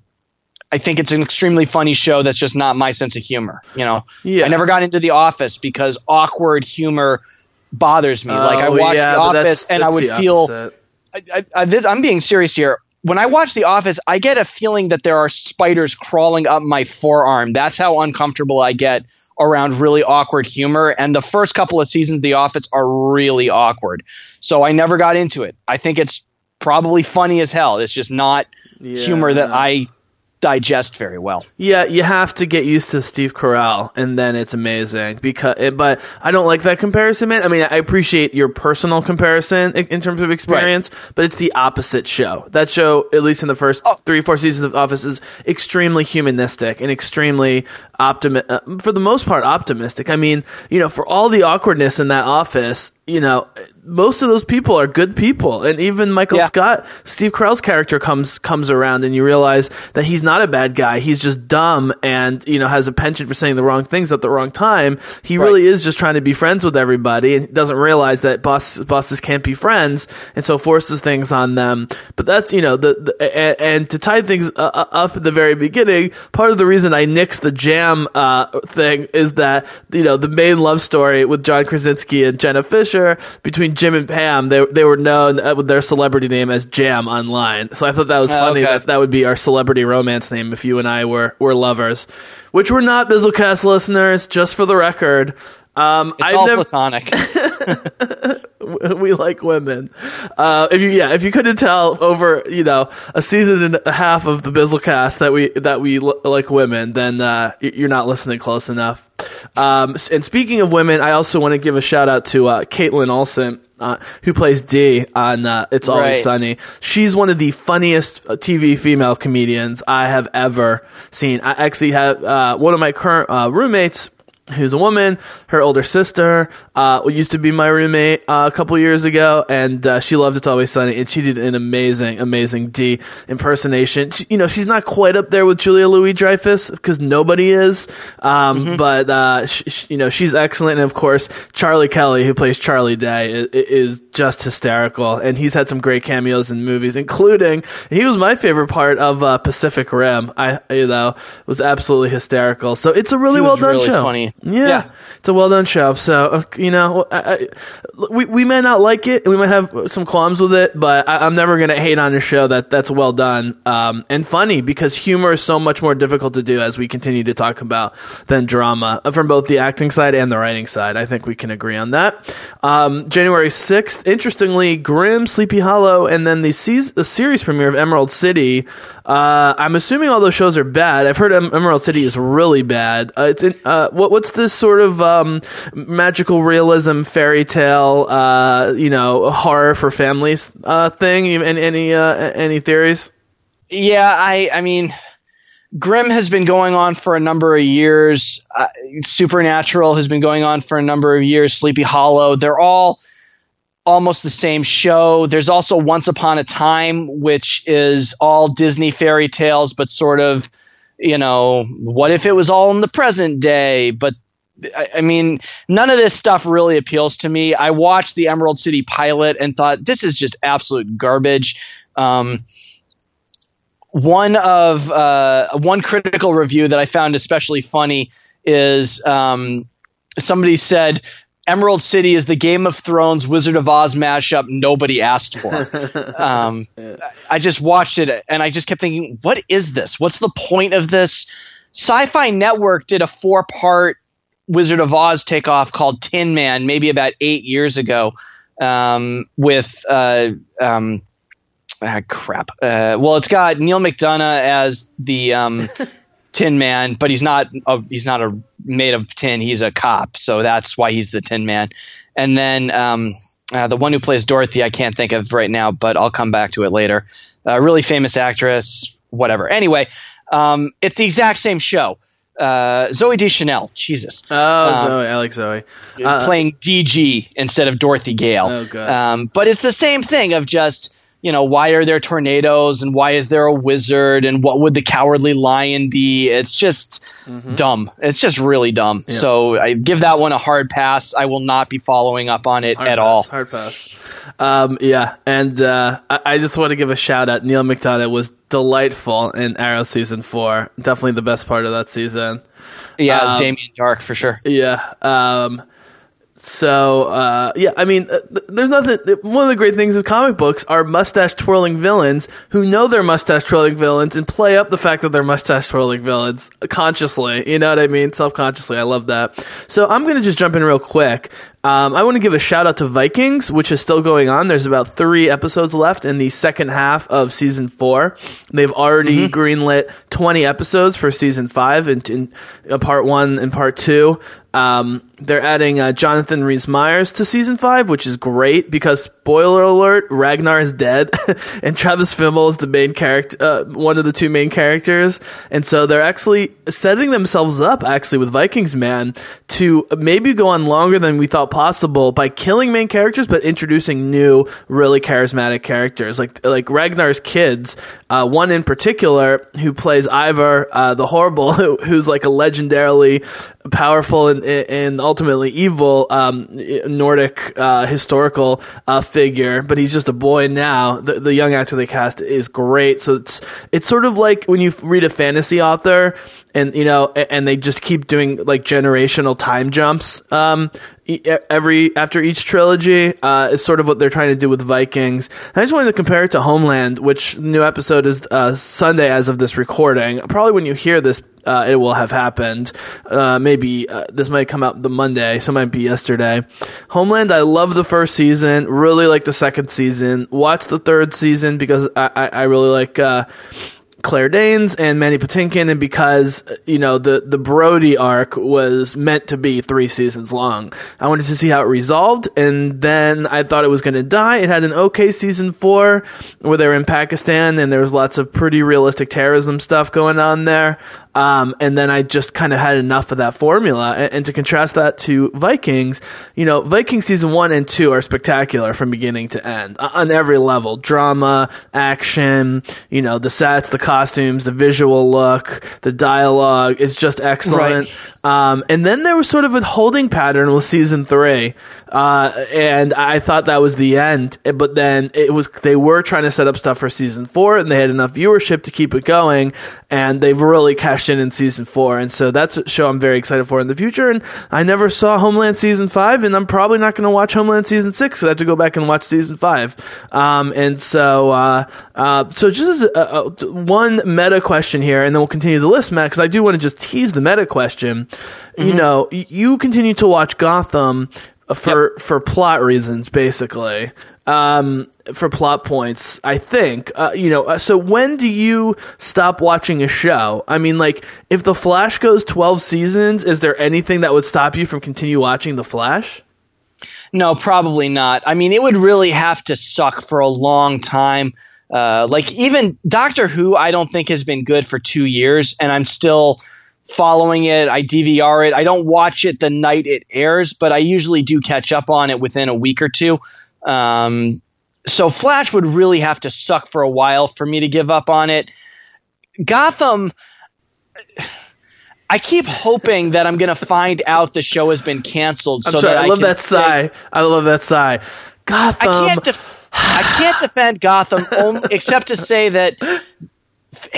I think it's an extremely funny show that's just not my sense of humor. You know, Yeah. I never got into The Office because awkward humor bothers me. like I Oh, watched yeah, The but that's- Office and I would feel. I, I, I, this, I'm being serious here. When I watch The Office, I get a feeling that there are spiders crawling up my forearm. That's how uncomfortable I get around really awkward humor. And the first couple of seasons of The Office are really awkward. So I never got into it. I think it's probably funny as hell. It's just not yeah. humor that I digest very well. Yeah, you have to get used to Steve Carell, and then it's amazing. Because, eh, but I don't like that comparison, man. I mean, I appreciate your personal comparison in, terms of experience, right. but it's the opposite show. That show, at least in the first oh. three, four seasons of Office, is extremely humanistic and extremely optimi- uh, for the most part, optimistic. I mean, you know, for all the awkwardness in that office, you know, most of those people are good people, and even Michael yeah. Scott, Steve Carell's character comes comes around, and you realize that he's not a bad guy. He's just dumb, and you know has a penchant for saying the wrong things at the wrong time. He right. really is just trying to be friends with everybody, and doesn't realize that boss, bosses can't be friends, and so forces things on them. But that's you know the, the and, and, to tie things uh, uh, up at the very beginning, part of the reason I nixed the jam uh, thing is that you know the main love story with John Krasinski and Jenna Fischer between Jim and Pam, they they were known uh, with their celebrity name as Jam online. So I thought that was oh, funny okay. that that would be our celebrity romance name if you and I were were lovers, which we're not Bizzlecast listeners. Just for the record, um, it's I've all never- platonic. *laughs* we like women. Uh, if you, yeah, if you couldn't tell over, you know, a season and a half of the Bizzlecast that we that we l- like women, then uh, you're not listening close enough. Um, and speaking of women, I also want to give a shout out to uh, Kaitlin Olson. Uh, who plays D on uh, It's Always right. Sunny? She's one of the funniest uh, TV female comedians I have ever seen. I actually have uh, one of my current uh, roommates who's a woman. Her older sister uh, used to be my roommate uh, a couple years ago, and uh, she loved It's Always Sunny, and she did an amazing, amazing Dee impersonation. She, you know, she's not quite up there with Julia Louis Dreyfus because nobody is, um, mm-hmm. but uh, she, she, you know, she's excellent. And of course, Charlie Kelly, who plays Charlie Day, is, is, just hysterical, and he's had some great cameos in movies, including he was my favorite part of uh, Pacific Rim. I, you know, was absolutely hysterical. So it's a really well done really show. Funny. Yeah, yeah, it's a well done show. So uh, you know, I, I, we we may not like it, we might have some qualms with it, but I, am never gonna hate on a show that that's well done um, and funny because humor is so much more difficult to do as we continue to talk about than drama uh, from both the acting side and the writing side. I think we can agree on that. Um, January sixth, interestingly, Grimm, Sleepy Hollow, and then the, the series premiere of Emerald City. Uh, I'm assuming all those shows are bad. I've heard Emerald City is really bad. Uh, it's in, uh, what, what's this sort of um, magical realism fairy tale, uh, you know, horror for families uh, thing? Any any uh, any theories? Yeah, I I mean. Grimm has been going on for a number of years. Uh, Supernatural has been going on for a number of years. Sleepy Hollow. They're all almost the same show. There's also Once Upon a Time, which is all Disney fairy tales, but sort of, you know, what if it was all in the present day? But I mean, none of this stuff really appeals to me. I watched the Emerald City pilot and thought this is just absolute garbage. Um, one of uh, one critical review that I found especially funny is um, somebody said Emerald City is the Game of Thrones Wizard of Oz mashup nobody asked for. *laughs* um, I just watched it and I just kept thinking, what is this? What's the point of this? Sci Fi Network did a four part Wizard of Oz takeoff called Tin Man maybe about eight years ago um, with uh, um, ah, crap. Uh, well, it's got Neal McDonough as the um, *laughs* Tin Man, but he's not a, he's not a made of tin. He's a cop, so that's why he's the Tin Man. And then um, uh, the one who plays Dorothy, I can't think of right now, but I'll come back to it later. A really famous actress, whatever. Anyway, um, it's the exact same show uh, Zooey Deschanel. Jesus. Oh, um, Zoe, I like Zoe. Uh, playing DG instead of Dorothy Gale. Oh, God. Um, but it's the same thing of just, you know, why are there tornadoes and why is there a wizard and what would the cowardly lion be? It's just mm-hmm. dumb. It's just really dumb. Yeah. So I give that one a hard pass. I will not be following up on it hard at pass, all. Hard pass. Um, yeah, and uh, I, I, just want to give a shout out. Neal McDonough was delightful in Arrow season four. Definitely the best part of that season. Yeah, it was um, Damien Darhk for sure. Yeah. Um, So uh, yeah, I mean, uh, there's nothing. One of the great things of comic books are mustache twirling villains who know they're mustache twirling villains and play up the fact that they're mustache twirling villains consciously. You know what I mean? Self consciously. I love that. So I'm gonna just jump in real quick. Um, I want to give a shout out to Vikings, which is still going on. There's about three episodes left in the second half of season four. They've already greenlit 20 episodes for season five in, in uh, part one and part two. Um, they're adding uh, Jonathan Rhys Myers to season five, which is great because spoiler alert: Ragnar is dead, *laughs* and Travis Fimmel is the main character, uh, one of the two main characters, and so they're actually setting themselves up actually with Vikings Man to maybe go on longer than we thought possible by killing main characters, but introducing new, really charismatic characters like like Ragnar's kids. Uh, one in particular who plays Ivar uh, the Horrible, *laughs* who, who's like a legendarily powerful and, and ultimately evil um, Nordic uh, historical uh, figure, but he's just a boy now. The, the young actor they cast is great. So it's it's sort of like when you read a fantasy author and you know and they just keep doing like generational time jumps um, every after each trilogy uh, is sort of what they're trying to do with Vikings. And I just wanted to compare it to Homeland, which new episode is uh, Sunday as of this recording. Probably when you hear this, uh, it will have happened. Uh, maybe uh, this might come out the Monday, so it might be yesterday. Homeland, I love the first season. Really like the second season. Watch the third season because I, I, I really like. Claire Danes and Mandy Patinkin, and because you know the the Brody arc was meant to be three seasons long, I wanted to see how it resolved, and then I thought it was going to die. It had an okay season four where they were in Pakistan, and there was lots of pretty realistic terrorism stuff going on there. Um, and then I just kind of had enough of that formula. And, and, to contrast that to Vikings, you know, Vikings season one and two are spectacular from beginning to end on every level drama, action, you know, the sets, the costumes, the visual look, the dialogue is just excellent. Right. Um, and then there was sort of a holding pattern with season three, uh, and I thought that was the end. But then it was they were trying to set up stuff for season four, and they had enough viewership to keep it going, and they've really cashed in in season four. And so that's a show I'm very excited for in the future. And I never saw Homeland season five, and I'm probably not going to watch Homeland season six. So I have to go back and watch season five. Um, and so, uh, uh, so just a, a, one meta question here, and then we'll continue the list, Matt, because I do want to just tease the meta question. Mm-hmm. You know, you continue to watch Gotham for yep. for plot reasons, basically. Um, for plot points, I think. Uh, you know, uh, so when do you stop watching a show? I mean, like, if The Flash goes twelve seasons, is there anything that would stop you from continue watching The Flash? No, probably not. I mean, it would really have to suck for a long time. Uh, like even Doctor Who, I don't think has been good for two years, and I'm still following it. I DVR it. I don't watch it the night it airs, but I usually do catch up on it within a week or two. Um, so Flash would really have to suck for a while for me to give up on it. Gotham. I keep hoping that I'm going to find out the show has been canceled. So sorry, that I love that say, sigh. I love that sigh. Gotham. I can't. Def- I can't defend Gotham *laughs* except to say that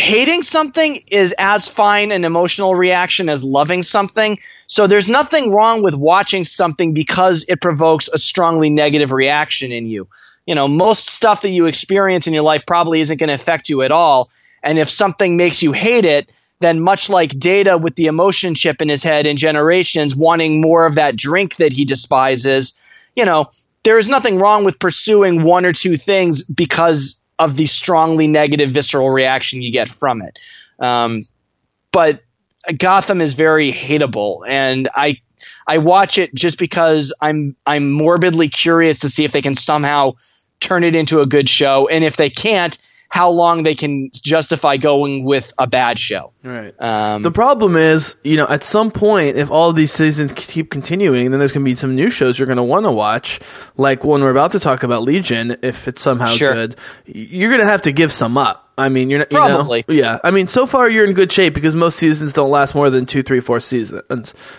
hating something is as fine an emotional reaction as loving something. So there's nothing wrong with watching something because it provokes a strongly negative reaction in you. You know, most stuff that you experience in your life probably isn't going to affect you at all. And if something makes you hate it, then much like Data with the emotion chip in his head in Generations wanting more of that drink that he despises, you know, there is nothing wrong with pursuing one or two things because of the strongly negative visceral reaction you get from it. Um, but Gotham is very hateable, and I I watch it just because I'm I'm morbidly curious to see if they can somehow turn it into a good show, and if they can't, how long they can justify going with a bad show. Right. Um, the problem is, you know, at some point, if all these seasons keep continuing, then there's going to be some new shows you're going to want to watch, like one we're about to talk about, Legion. If it's somehow sure. good, you're going to have to give some up I mean, you're not, you Probably. know, yeah. I mean, so far you're in good shape because most seasons don't last more than two, three, four seasons.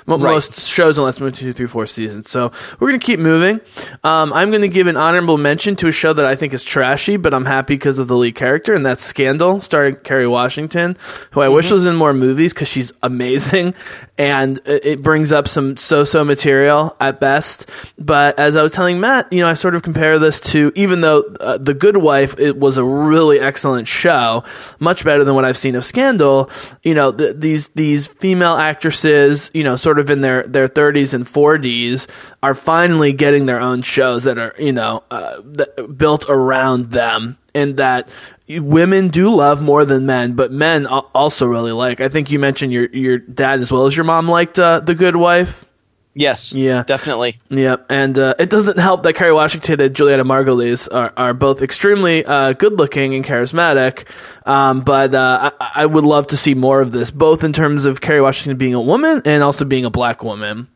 Mo- Right. Most shows don't last more than two, three, four seasons. So we're gonna keep moving. Um, I'm gonna give an honorable mention to a show that I think is trashy, but I'm happy because of the lead character, and that's Scandal, starring Kerry Washington, who I wish was in more movies because she's amazing, *laughs* and it, it brings up some so-so material at best. But as I was telling Matt, you know, I sort of compare this to even though uh, The Good Wife it was a really excellent show, much better than what I've seen of Scandal. You know, th- these these female actresses, you know, sort of in their their 30s and 40s, are finally getting their own shows that are you know uh, built around them, and that women do love more than men, but men also really like. I think you mentioned your your dad as well as your mom liked uh, The Good Wife. Yes. Yeah. Definitely. Yeah, and uh, it doesn't help that Kerry Washington and Julianna Margulies are, are both extremely uh, good looking and charismatic. Um, but uh, I, I would love to see more of this, both in terms of Kerry Washington being a woman and also being a black woman.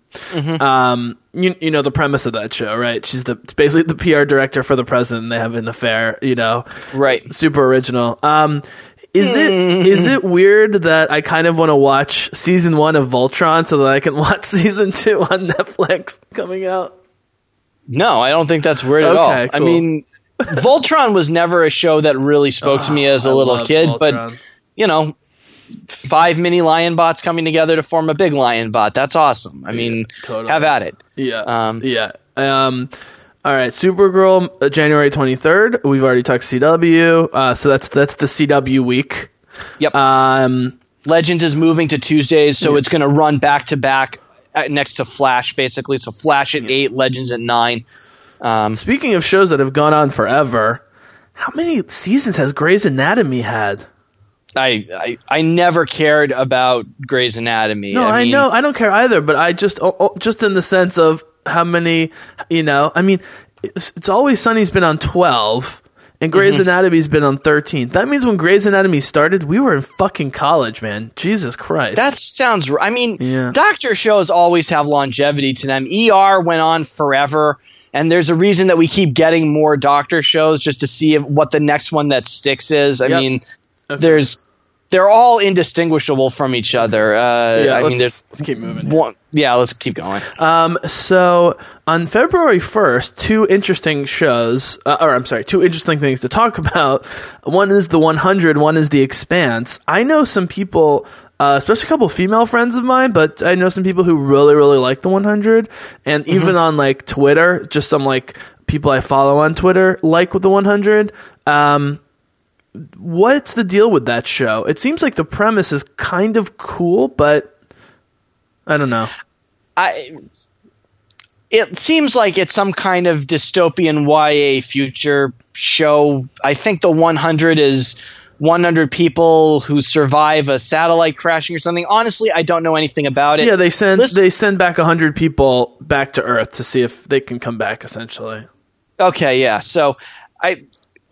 Um, you, you know the premise of that show, right? She's the basically the PR director for the president. And they have an affair, you know, Right. super original. Um, is it is it weird that I kind of want to watch season one of Voltron so that I can *laughs* watch season two on Netflix coming out? No, I don't think that's weird at all. Okay, I mean, Voltron was never a show that really spoke to me as a I little kid, but you know, five mini lion bots coming together to form a big lion bot. That's awesome. I mean, totally. have at it. yeah, um, yeah. Um, all right, Supergirl, uh, January twenty third. We've already talked CW, uh, so that's that's the CW week. Yep. Um, Legends is moving to Tuesdays, so it's going to run back to back uh, next to Flash, basically. So Flash at eight, Legends at nine. Um, speaking of shows that have gone on forever, how many seasons has Grey's Anatomy had? I, I I never cared about Grey's Anatomy. No, I, mean, know. I don't care either. But I just, oh, oh, just in the sense of how many, you know. I mean, it's, it's always Sunny's been on twelve, and Grey's Mm-hmm. Anatomy's been on thirteen. That means when Grey's Anatomy started, we were in fucking college, man. Jesus Christ. That sounds. r- I mean, Yeah. doctor shows always have longevity to them. ER went on forever, and there's a reason that we keep getting more doctor shows just to see if, what the next one that sticks is. I Yep. mean, there's they're all indistinguishable from each other. Uh, yeah. I let's, mean, there's let's keep moving. one. Yeah, let's keep going. Um, so on February 1st, two interesting shows, uh, or I'm sorry, two interesting things to talk *laughs* about. One is the 100, one is the Expanse. I know some people, uh, especially a couple female friends of mine, but I know some people who really, really like the 100. And even on like Twitter, just some like people I follow on Twitter like with the 100. Um, what's the deal with that show? It seems like the premise is kind of cool, but I don't know. I. It seems like it's some kind of dystopian YA future show. I think the 100 is 100 people who survive a satellite crashing or something. Honestly, I don't know anything about it. Yeah, they send Listen- they send back hundred people back to Earth to see if they can come back. Essentially, Okay, yeah. So, I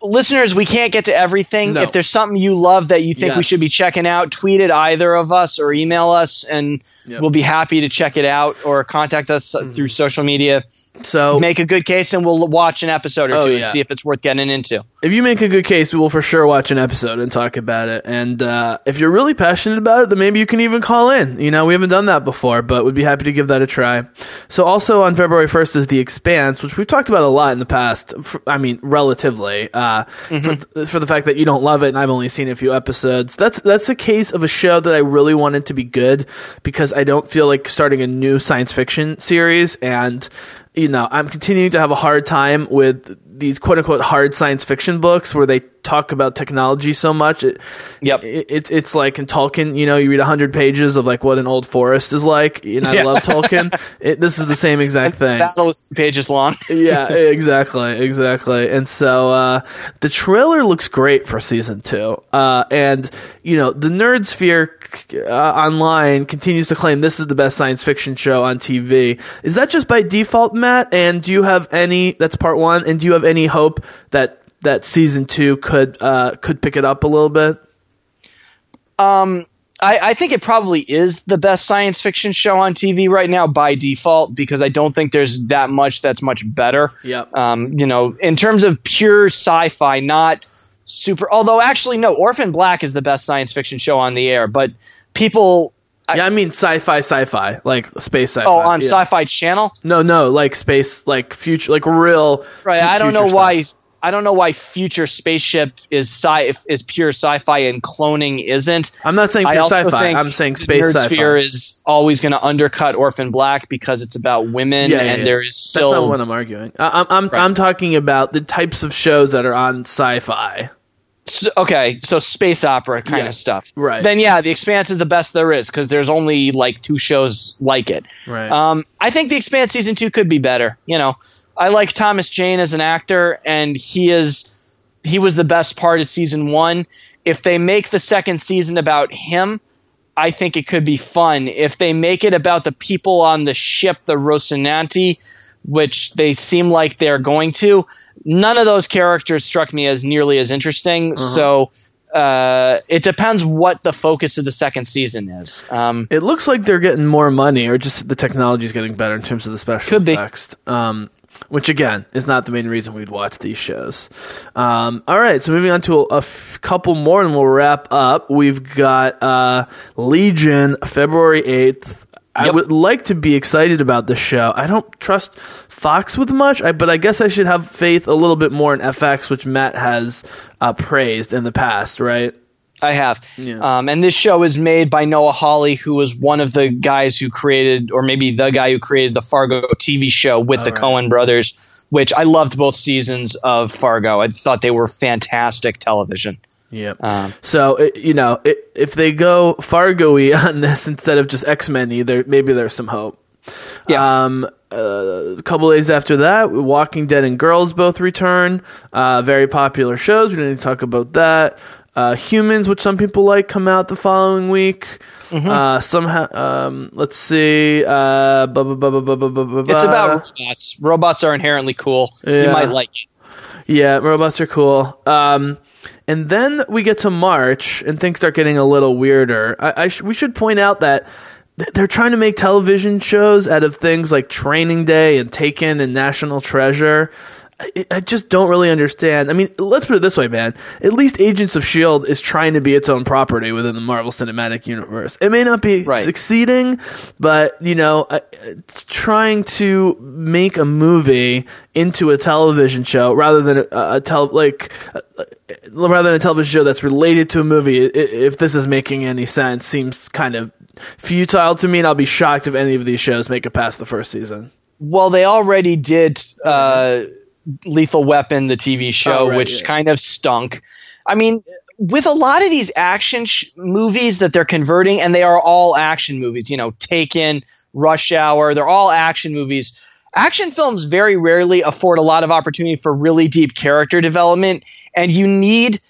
listeners, we can't get to everything. No. If there's something you love that you think we should be checking out, tweet it either of us or email us, and Yep. we'll be happy to check it out or contact us uh, through social media. so Make a good case, and we'll watch an episode or Oh, two yeah. and see if it's worth getting into. if you make a good case, we will for sure watch an episode and talk about it. And uh, if you're really passionate about it, then maybe you can even call in. You know, we haven't done that before, but we'd be happy to give that a try. So also on February 1st is The Expanse, which we've talked about a lot in the past. I mean, relatively uh, for, for the fact that you don't love it, and I've only seen a few episodes. That's that's a case of a show that I really wanted to be good because I don't feel like starting a new science fiction series and you know, I'm continuing to have a hard time with these quote unquote hard science fiction books where they talk about technology so much. It, Yep. It, it's it's like in Tolkien, you know, you read 100 pages of like what an old forest is like, and I Yeah. love Tolkien. *laughs* It, this is the same exact thing. Battle is two pages long. *laughs* yeah, exactly, exactly. And so uh, the trailer looks great for season two. Uh, and you know, the Nerd Sphere uh, online continues to claim this is the best science fiction show on TV. Is that just by default, Matt? And do you have any? That's part one. And do you have any hope that that season two could uh, could pick it up a little bit? Um, I, I think it probably is the best science fiction show on TV right now by default because I don't think there's that much that's much better. Yeah. Um, you know, in terms of pure sci-fi, not super. Although actually, no, Orphan Black is the best science fiction show on the air. But people, yeah, I mean sci-fi, sci-fi, like space sci-fi. oh, on yeah. Sci-Fi Channel, No, no, like space, like future, like real. right? I don't know future why. I don't know why Future Spaceship is sci is pure sci-fi and cloning isn't. I'm not saying I pure sci-fi. I'm saying space Nerd sci-fi. Sphere is always going to undercut Orphan Black because it's about women, Yeah, yeah, and there is That's still not what I'm arguing. I, I'm I'm, Right. I'm talking about the types of shows that are on sci-fi. So, okay, so space opera kind Yeah, of stuff. right. Then yeah, The Expanse is the best there is because there's only like two shows like it. Right. Um, I think The Expanse season two could be better. You know, I like Thomas Jane as an actor, and he is he was the best part of season one. If they make the second season about him, I think it could be fun. If they make it about the people on the ship, the Rocinante, which they seem like they're going to, none of those characters struck me as nearly as interesting. So uh, it depends what the focus of the second season is. Um, It looks like they're getting more money, or just the technology is getting better in terms of the special Could be. effects. Um, which again is not the main reason we'd watch these shows. Um, all right, so moving on to a, a f- couple more, and we'll wrap up. We've got uh, Legion, February eighth. I would like to be excited about this show. I don't trust Fox with much, I, but I guess I should have faith a little bit more in FX, which Matt has uh, praised in the past, right? I have. Yeah. Um, and this show is made by Noah Hawley, who was one of the guys who created, or maybe the guy who created the Fargo TV show with the right. Coen brothers, which I loved both seasons of Fargo. I thought they were fantastic television. Yep. Um, so it, you know, it, if they go Fargo-y *laughs* on this instead of just X-Men-y, there maybe there's some hope. Yeah. Um, uh, a couple days after that, Walking Dead and Girls both return. Uh, very popular shows. We didn't talk about that. Uh, Humans, which some people like, come out the following week. Mm-hmm. Uh, somehow, um, let's see. Uh, it's about robots. Robots are inherently cool. Yeah. You might like it. Yeah, robots are cool. Um, and then we get to March, and things start getting a little weirder. I, I sh- we should point out that they're trying to make television shows out of things like Training Day and Taken and National Treasure. I, I just don't really understand. I mean, let's put it this way, man. At least Agents of S.H.I.E.L.D. is trying to be its own property within the Marvel Cinematic Universe. It may not be Right. succeeding, but, you know, uh, trying to make a movie into a television show rather than a, a tel- like, uh, uh, rather than a television show that's related to a movie, if this is making any sense, seems kind of futile to me, and I'll be shocked if any of these shows make it past the first season. Well, they already did uh, Lethal Weapon, the TV show, Oh, right, which yeah. kind of stunk. I mean, with a lot of these action sh- movies that they're converting, and they are all action movies, you know, Taken, Rush Hour, they're all action movies. Action films very rarely afford a lot of opportunity for really deep character development, and you need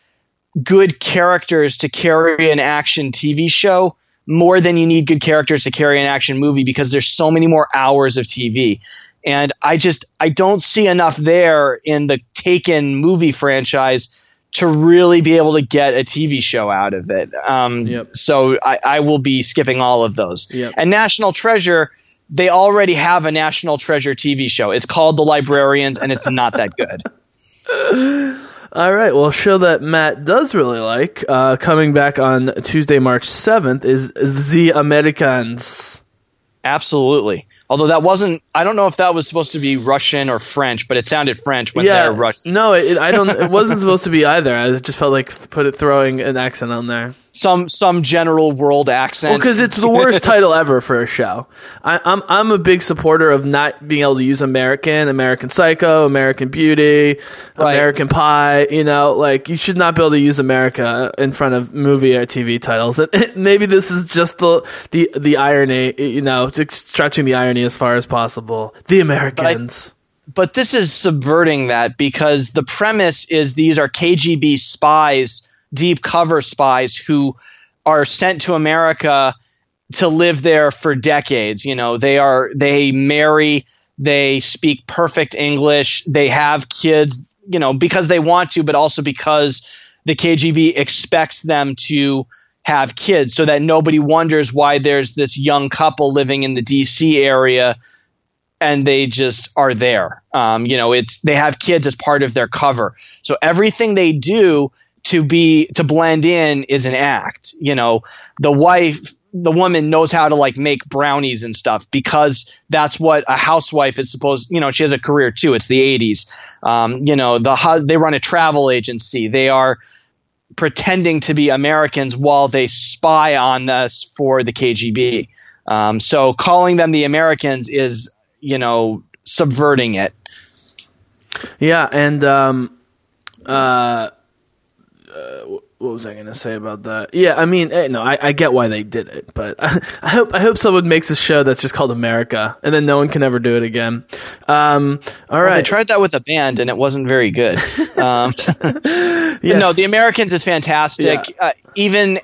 good characters to carry an action TV show more than you need good characters to carry an action movie because there's so many more hours of TV. And I just I don't see enough there in the Taken movie franchise to really be able to get a TV show out of it. Um, Yep. So I, I will be skipping all of those. Yep. And National Treasure, they already have a National Treasure TV show. It's called The Librarians, and it's not that good. *laughs* All right. Well, a show that Matt does really like, uh, coming back on Tuesday, March 7th, is The Americans. Absolutely. Although that wasn't, I don't know if that was supposed to be Russian or French, but it sounded French when yeah. they're Russian. No, it, I don't. It wasn't *laughs* supposed to be either. I just felt like put it throwing an accent on there. Some some general world accent. Well, because it's the worst *laughs* title ever for a show. I, I'm I'm a big supporter of not being able to use American, American Psycho, American Beauty, Right. American Pie. You know, like you should not be able to use America in front of movie or TV titles. *laughs* And maybe this is just the the the irony. You know, stretching the irony as far as possible. The Americans. but this is subverting that because the premise is these are KGB spies, deep cover spies who are sent to America to live there for decades. You know, they are they marry, they speak perfect English, they have kids, you know, because they want to, but also because the KGB expects them to have kids so that nobody wonders why there's this young couple living in the DC area and they just are there. Um, you know, it's they have kids as part of their cover. So everything they do to be to blend in is an act. You know, the wife the woman knows how to like make brownies and stuff because that's what a housewife is supposed you know she has a career too. It's the 80s um, you know the they run a travel agency. They are pretending to be americans while they spy on us for the kgb um, so calling them the americans is you know subverting it. Yeah and um, uh, uh what was I going to say about that? Yeah, I mean, eh, no, I, I, get why they did it, but I, *laughs* I, hope I hope someone makes a show that's just called America, and then no one can ever do it again. Um, all right, well, tried that with a band, and it wasn't very good. *laughs* Um, *laughs* yes. No, The Americans is fantastic. Yeah. Uh, even uh,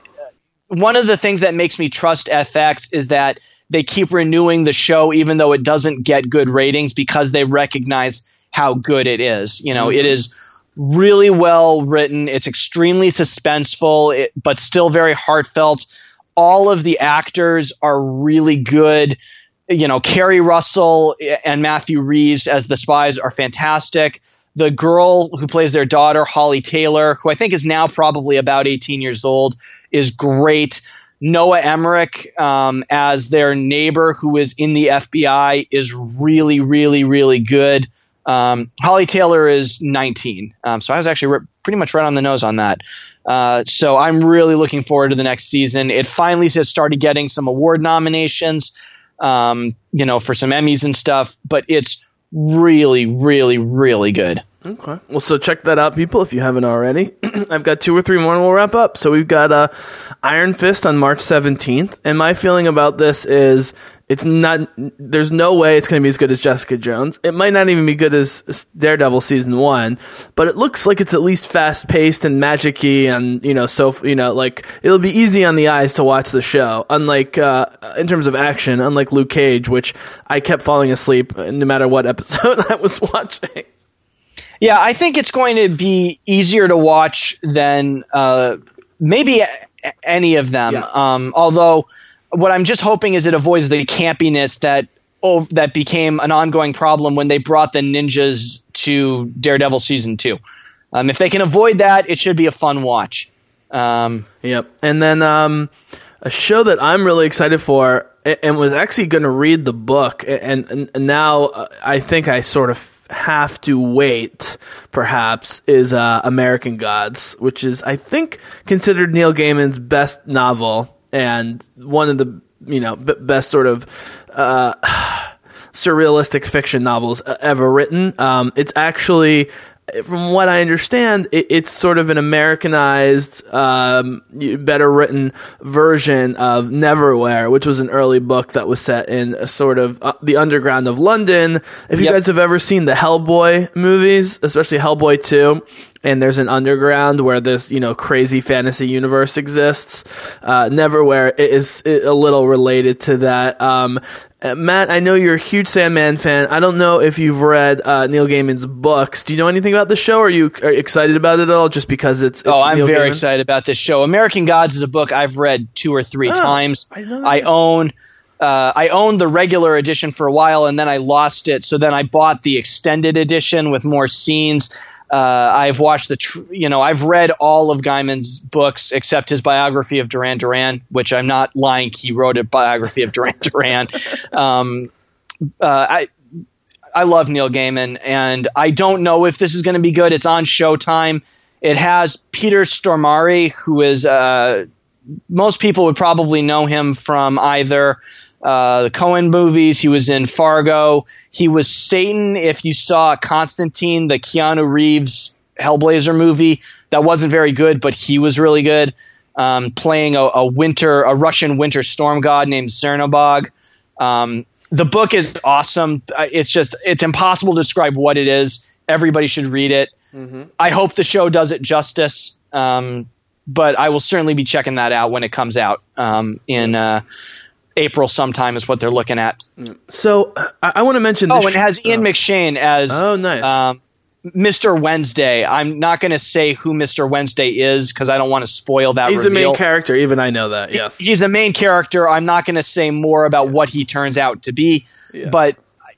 one of the things that makes me trust FX is that they keep renewing the show, even though it doesn't get good ratings, because they recognize how good it is. You know, mm-hmm. it is really well written. It's extremely suspenseful, it, but still very heartfelt. All of the actors are really good. You know, Keri Russell and Matthew Rhys as the spies are fantastic. The girl who plays their daughter, Holly Taylor, who I think is now probably about 18 years old, is great. Noah Emmerich um, as their neighbor who is in the FBI is really, really, really good. Um, Holly Taylor is 19, um, so I was actually re- pretty much right on the nose on that. Uh, so I'm really looking forward to the next season. It finally has started getting some award nominations, um, you know, for some Emmys and stuff. But it's really, really, really good. Okay. Well, so check that out, people, if you haven't already. *clears throat* I've got two or three more and we'll wrap up. So we've got uh, Iron Fist on March 17th. And my feeling about this is it's not, there's no way it's going to be as good as Jessica Jones. It might not even be good as Daredevil season one, but it looks like it's at least fast paced and magic and, you know, so, you know, like it'll be easy on the eyes to watch the show. Unlike, uh, in terms of action, unlike Luke Cage, which I kept falling asleep no matter what episode *laughs* I was watching. Yeah, I think it's going to be easier to watch than uh, maybe any of them. Yeah. Um, although, what I'm just hoping is it avoids the campiness that oh, that became an ongoing problem when they brought the ninjas to Daredevil season two. Um, if they can avoid that, it should be a fun watch. Um, yep, and then um, a show that I'm really excited for and was actually going to read the book, and, and, now uh, I think I sort of have to wait, perhaps, is uh, American Gods, which is, I think, considered Neil Gaiman's best novel and one of the, you know, b- best sort of. Uh, *sighs* surrealistic fiction novels uh, ever written. Um, it's actually from what I understand, it, it's sort of an Americanized, um, better written version of Neverwhere, which was an early book that was set in a sort of uh, the underground of London. If you yep. guys have ever seen the Hellboy movies, especially Hellboy 2, and there's an underground where this you know crazy fantasy universe exists. Uh, Neverwhere is a little related to that. Um, uh, Matt, I know you're a huge Sandman fan. I don't know if you've read uh, Neil Gaiman's books. Do you know anything about the show? Or are you are excited about it at all? Just because it's, it's oh, I'm Neil very Gaiman? excited about this show. American Gods is a book I've read two or three oh, times. I, I own. Uh, I owned the regular edition for a while and then I lost it. So then I bought the extended edition with more scenes. Uh, I've watched the, tr- you know, I've read all of Gaiman's books except his biography of Duran Duran, which I'm not lying. He wrote a biography of *laughs* Duran Duran. Um, uh, I, I love Neil Gaiman, and I don't know if this is going to be good. It's on Showtime. It has Peter Stormare, who is uh, most people would probably know him from either uh, the Coen movies. He was in Fargo. He was Satan. If you saw Constantine, the Keanu Reeves Hellblazer movie, that wasn't very good, but he was really good. Um, playing a, a, winter, a Russian winter storm god named Chernobog. Um, the book is awesome. Uh, it's just, it's impossible to describe what it is. Everybody should read it. Mm-hmm. I hope the show does it justice. Um, but I will certainly be checking that out when it comes out um, in uh, April sometime is what they're looking at. So I, I want to mention. Oh, and it has Ian oh. McShane as oh nice. Um, Mr. Wednesday. I'm not going to say who Mr. Wednesday is because I don't want to spoil that. He's reveal. a main character. Even I know that. Yes, he's a main character. I'm not going to say more about what he turns out to be, yeah. but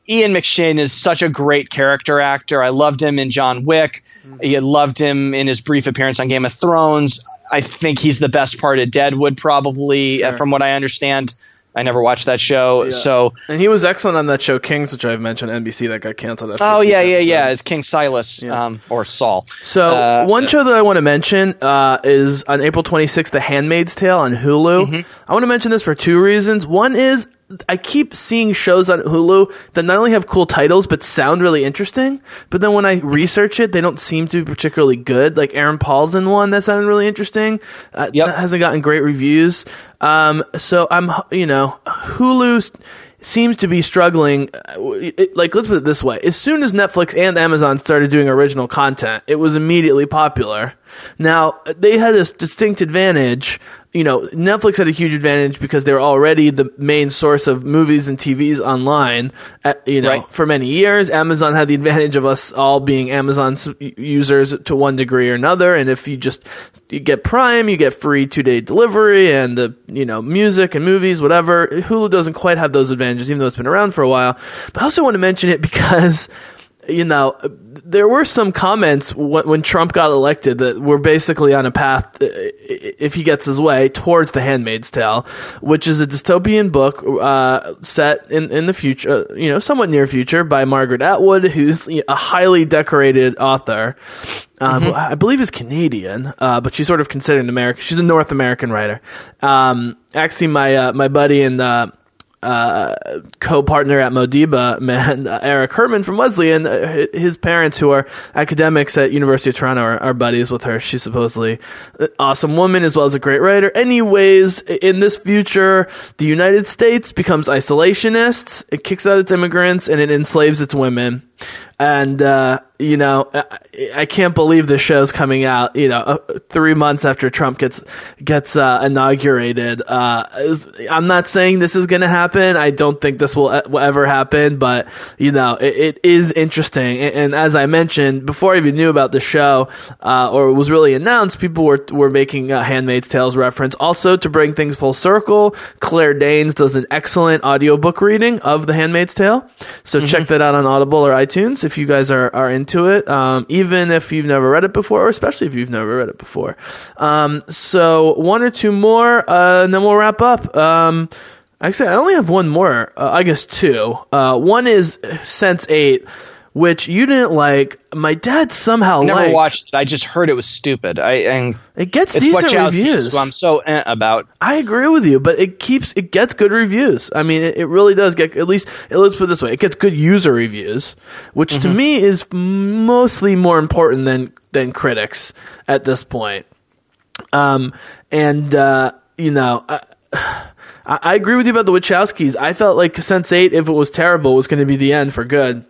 Ian McShane is such a great character actor. I loved him in John Wick. I loved him in his brief appearance on Game of Thrones. I think he's the best part of Deadwood, probably, Sure. from what I understand. I never watched that show, Yeah. so And he was excellent on that show Kings, which I've mentioned NBC that got canceled. Oh yeah, yeah, yeah, as King Silas Yeah. um, or Saul. So Uh, one show that I want to mention uh, is on April 26th, The Handmaid's Tale on Hulu. Mm-hmm. I want to mention this for two reasons. One is I keep seeing shows on Hulu that not only have cool titles but sound really interesting, but then when I research it, they don't seem to be particularly good. Like Aaron Paul's in one that sounded really interesting. Uh, Yep. That hasn't gotten great reviews. Um, so I'm, you know, Hulu seems to be struggling. uh, it- Like, let's put it this way: as soon as Netflix and Amazon started doing original content, it was immediately popular. Now they had this distinct advantage. You know, Netflix had a huge advantage because they were already the main source of movies and TVs online. At, you know, Right. for many years, Amazon had the advantage of us all being Amazon users to one degree or another. And if you just you get Prime, you get free two day delivery and the you know music and movies, whatever. Hulu doesn't quite have those advantages, even though it's been around for a while. But I also want to mention it because you know, there were some comments when, when Trump got elected that we're basically on a path, uh, if he gets his way, towards The Handmaid's Tale, which is a dystopian book uh, set in, in the future, uh, you know, somewhat near future by Margaret Atwood, who's a highly decorated author. Um, who I believe is Canadian, uh, but she's sort of considered an American. She's a North American writer. Um, actually, my uh, my buddy and uh, co-partner at Modiba, man, uh, Eric Herman from Wesleyan, uh, his parents who are academics at University of Toronto are, are buddies with her. She's supposedly an awesome woman as well as a great writer. Anyways, in this future, the United States becomes isolationists. It kicks out its immigrants and it enslaves its women. And, uh, you know, I, I can't believe the show's coming out, you know, uh, three months after Trump gets, gets, uh, inaugurated. Uh, I'm not saying this is going to happen. I don't think this will, e- will ever happen, but, you know, it, it is interesting. And, and as I mentioned, before I even knew about the show, uh, or it was really announced, people were, were making a Handmaid's Tales reference. Also, to bring things full circle, Claire Danes does an excellent audiobook reading of The Handmaid's Tale. So check that out on Audible or iTunes if you guys are, are into it. Um, even if you've never read it before, or especially if you've never read it before. Um, so one or two more, uh, and then we'll wrap up. Um, actually, I only have one more. Uh, I guess two. Uh, one is Sense Eight, which you didn't like. My dad somehow Never liked. watched it. I just heard it was stupid. I and It gets it's decent Wachowski, reviews. so I'm so eh about. I agree with you, but it keeps it gets good reviews. I mean, it, it really does get at least. Let's put it this way: it gets good user reviews, which to me is mostly more important than than critics at this point. Um, and uh, you know. I, *sighs* I I agree with you about the Wachowskis. I felt like Sense Eight, if it was terrible, was going to be the end for good.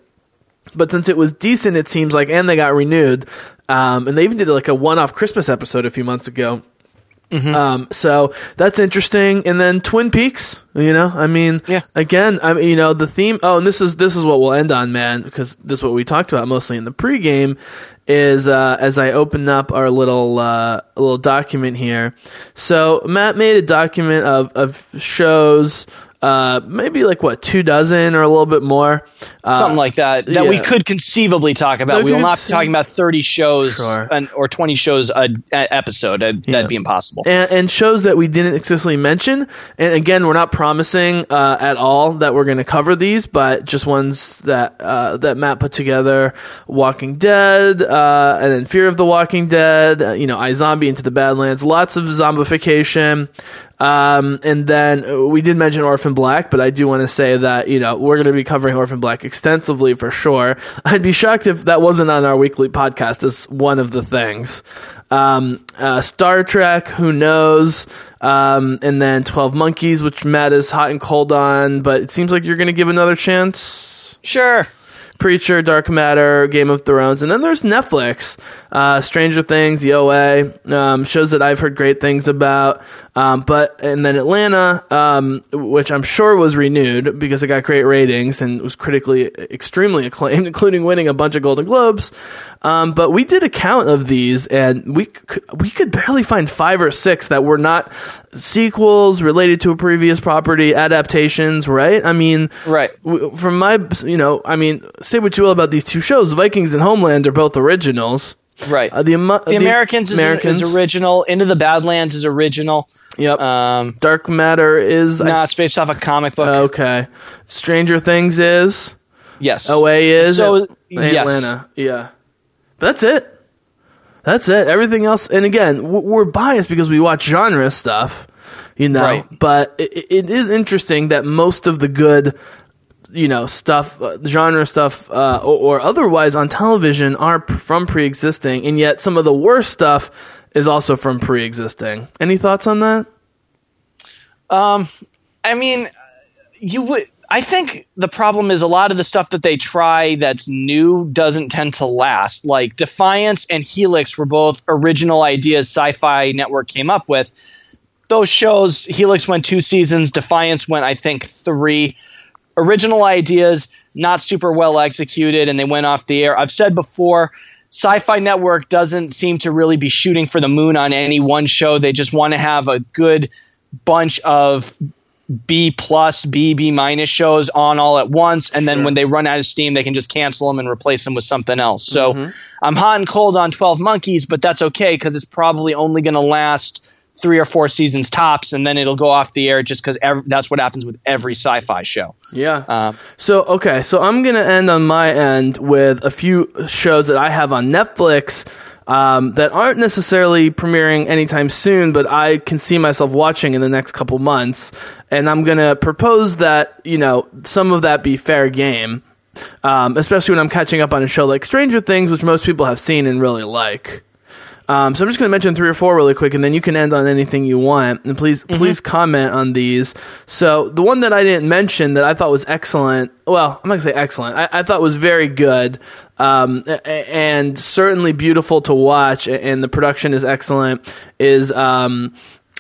But since it was decent, it seems like, and they got renewed, um, and they even did like a one-off Christmas episode a few months ago. Um, so that's interesting. And then Twin Peaks, you know, I mean, Yeah. again, I mean, you know, the theme. Oh, and this is this is what we'll end on, man, because this is what we talked about mostly in the pregame. Is uh, as I open up our little uh, little document here. So Matt made a document of of shows. Uh, maybe like what two dozen or a little bit more. Uh, Something like that that we could conceivably talk about. We will not be talking about thirty shows Sure. or twenty shows a, episode. Uh, That'd be impossible. and, and shows that we didn't explicitly mention. And again, we're not promising uh, at all that we're going to cover these, but just ones that uh, that Matt put together: Walking Dead, uh, and then Fear of the Walking Dead. Uh, you know, iZombie Into the Badlands. Lots of zombification. Um, and then we did mention Orphan Black, but I do want to say that you know we're going to be covering Orphan Black extensively for sure. *laughs* I'd be shocked if that wasn't on our weekly podcast as one of the things. Um, uh, Star Trek, who knows? Um, and then Twelve Monkeys, which Matt is hot and cold on, but it seems like you're going to give another chance. Sure. Preacher, Dark Matter, Game of Thrones, and then there's Netflix, uh, Stranger Things, The OA, um, shows that I've heard great things about. Um, but and then Atlanta, um, which I'm sure was renewed because it got great ratings and was critically extremely acclaimed, *laughs* including winning a bunch of Golden Globes. Um, but we did a count of these, and we c- we could barely find five or six that were not sequels related to a previous property, adaptations. Right? I mean, Right. from my you know, I mean, say what you will about these two shows. Vikings and Homeland are both originals. Right. Uh, the, Amo- the Americans, is, Americans, is original. Into the Badlands is original. Yep. Um, Dark Matter is no, it's based off a comic book. okay. Stranger Things is. yes. OA is So, At- yes. Atlanta. Yeah. But that's it. That's it. Everything else, and again, we're biased because we watch genre stuff, you know. Right. But it, it is interesting that most of the good, you know, stuff, uh, genre stuff, uh, or, or otherwise on television are p- from pre-existing, and yet some of the worst stuff is also from pre-existing. Any thoughts on that? Um, I mean, you would. I think the problem is a lot of the stuff that they try that's new doesn't tend to last. Like Defiance and Helix were both original ideas Sci-Fi Network came up with. Those shows, Helix went two seasons, Defiance went, I think, three. Original ideas, not super well executed, and they went off the air. I've said before, Sci-Fi Network doesn't seem to really be shooting for the moon on any one show. They just want to have a good bunch of B plus, B, B minus shows on all at once, and then Sure. when they run out of steam, they can just cancel them and replace them with something else. So mm-hmm. I'm hot and cold on Twelve Monkeys, but that's okay because it's probably only going to last three or four seasons tops, and then it'll go off the air just because ev- that's what happens with every sci-fi show. Yeah. Um, So okay, so I'm gonna end on my end with a few shows that I have on Netflix um, that aren't necessarily premiering anytime soon, but I can see myself watching in the next couple months, and I'm gonna propose that you know some of that be fair game, um, especially when I'm catching up on a show like Stranger Things, which most people have seen and really like. Um, so I'm just going to mention three or four really quick, and then you can end on anything you want. And please, please comment on these. So the one that I didn't mention that I thought was excellent. Well, I'm not going to say excellent. I, I thought was very good, um, and certainly beautiful to watch. And the production is excellent. Is um,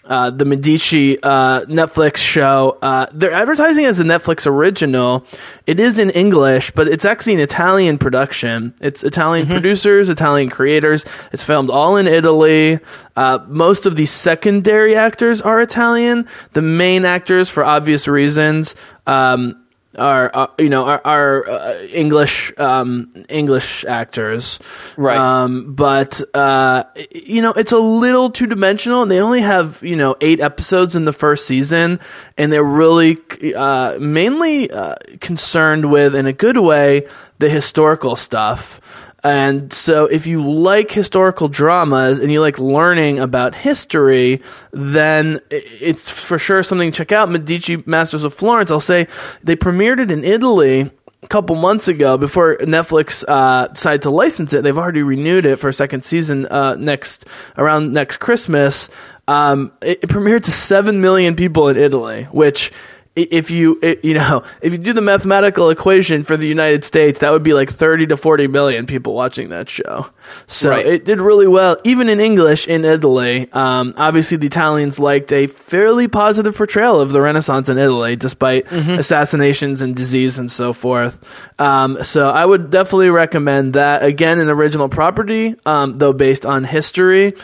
uh, the Medici uh, Netflix show. Uh, they're advertising as a Netflix original. It is in English, but it's actually an Italian production. It's Italian producers, Italian creators. It's filmed all in Italy. Uh, most of the secondary actors are Italian. The main actors, for obvious reasons, um, are, are you know are, are uh, English um, English actors, Right. Um, but uh, you know it's a little two dimensional. and They only have you know eight episodes in the first season, and they're really uh, mainly uh, concerned with, in a good way, the historical stuff. And so, if you like historical dramas and you like learning about history, then it's for sure something to check out. Medici Masters of Florence, I'll say they premiered it in Italy a couple months ago before Netflix uh, decided to license it. They've already renewed it for a second season uh, next around next Christmas. Um, it, it premiered to seven million people in Italy, which if you you know if you do the mathematical equation for the United States, that would be like thirty to forty million people watching that show. So Right. it did really well, even in English in Italy. Um, obviously, the Italians liked a fairly positive portrayal of the Renaissance in Italy, despite assassinations and disease and so forth. Um, so I would definitely recommend that. Again, an original property, um, though based on history.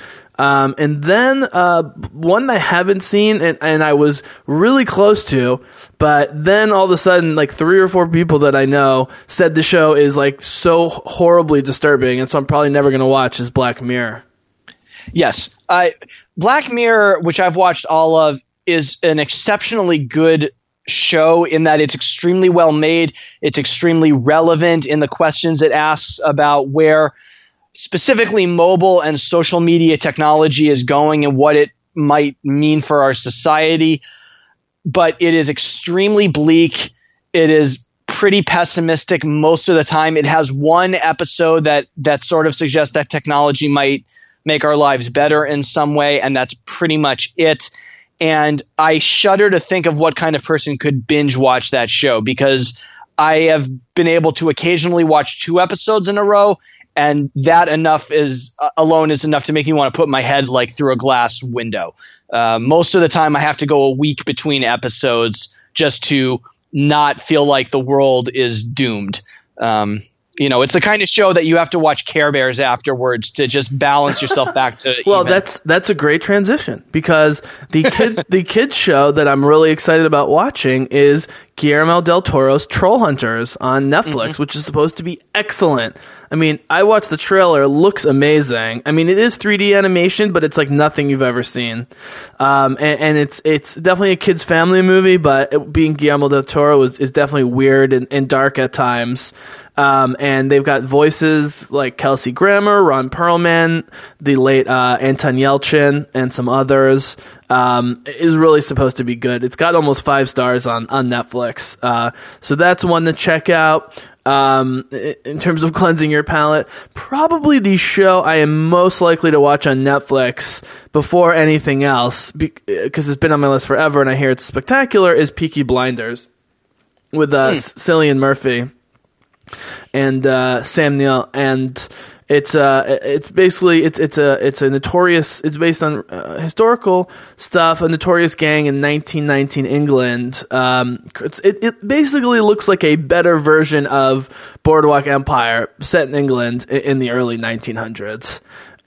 Um, and then uh, one I haven't seen and, and I was really close to, but then all of a sudden, like three or four people that I know said the show is like so horribly disturbing, and so I'm probably never going to watch is Black Mirror. Yes, I Black Mirror, which I've watched all of, is an exceptionally good show in that it's extremely well made. It's extremely relevant in the questions it asks about where specifically mobile and social media technology is going and what it might mean for our society. But it is extremely bleak. It is pretty pessimistic most of the time. It has one episode that that sort of suggests that technology might make our lives better in some way, and that's pretty much it. And I shudder to think of what kind of person could binge watch that show because I have been able to occasionally watch two episodes in a row, and that enough is uh, alone is enough to make me want to put my head like through a glass window. Uh, most of the time, I have to go a week between episodes just to not feel like the world is doomed. Um, you know, it's the kind of show that you have to watch Care Bears afterwards to just balance yourself *laughs* back to. well, even. that's that's a great transition because the kid *laughs* the kids show that I'm really excited about watching is Guillermo del Toro's Troll Hunters on Netflix, which is supposed to be excellent. I mean, I watched the trailer; it looks amazing. I mean, it is 3D animation, but it's like nothing you've ever seen. Um, and, and it's it's definitely a kids' family movie, but it, being Guillermo del Toro is, is definitely weird and, and dark at times. Um, and they've got voices like Kelsey Grammer, Ron Perlman, the late uh, Anton Yelchin, and some others. Um, is really supposed to be good. It's got almost five stars on on Netflix, uh, so that's one to check out. Um, in terms of *laughs* cleansing your palate, probably the show I am most likely to watch on Netflix before anything else, because it's been on my list forever, and I hear it's spectacular. Is Peaky Blinders with uh, Cillian Murphy and uh, Sam Neill, and it's uh, it's basically it's it's a it's a notorious. It's based on uh, historical stuff. A notorious gang in 1919 England. Um, it it basically looks like a better version of Boardwalk Empire set in England i- in the early 1900s.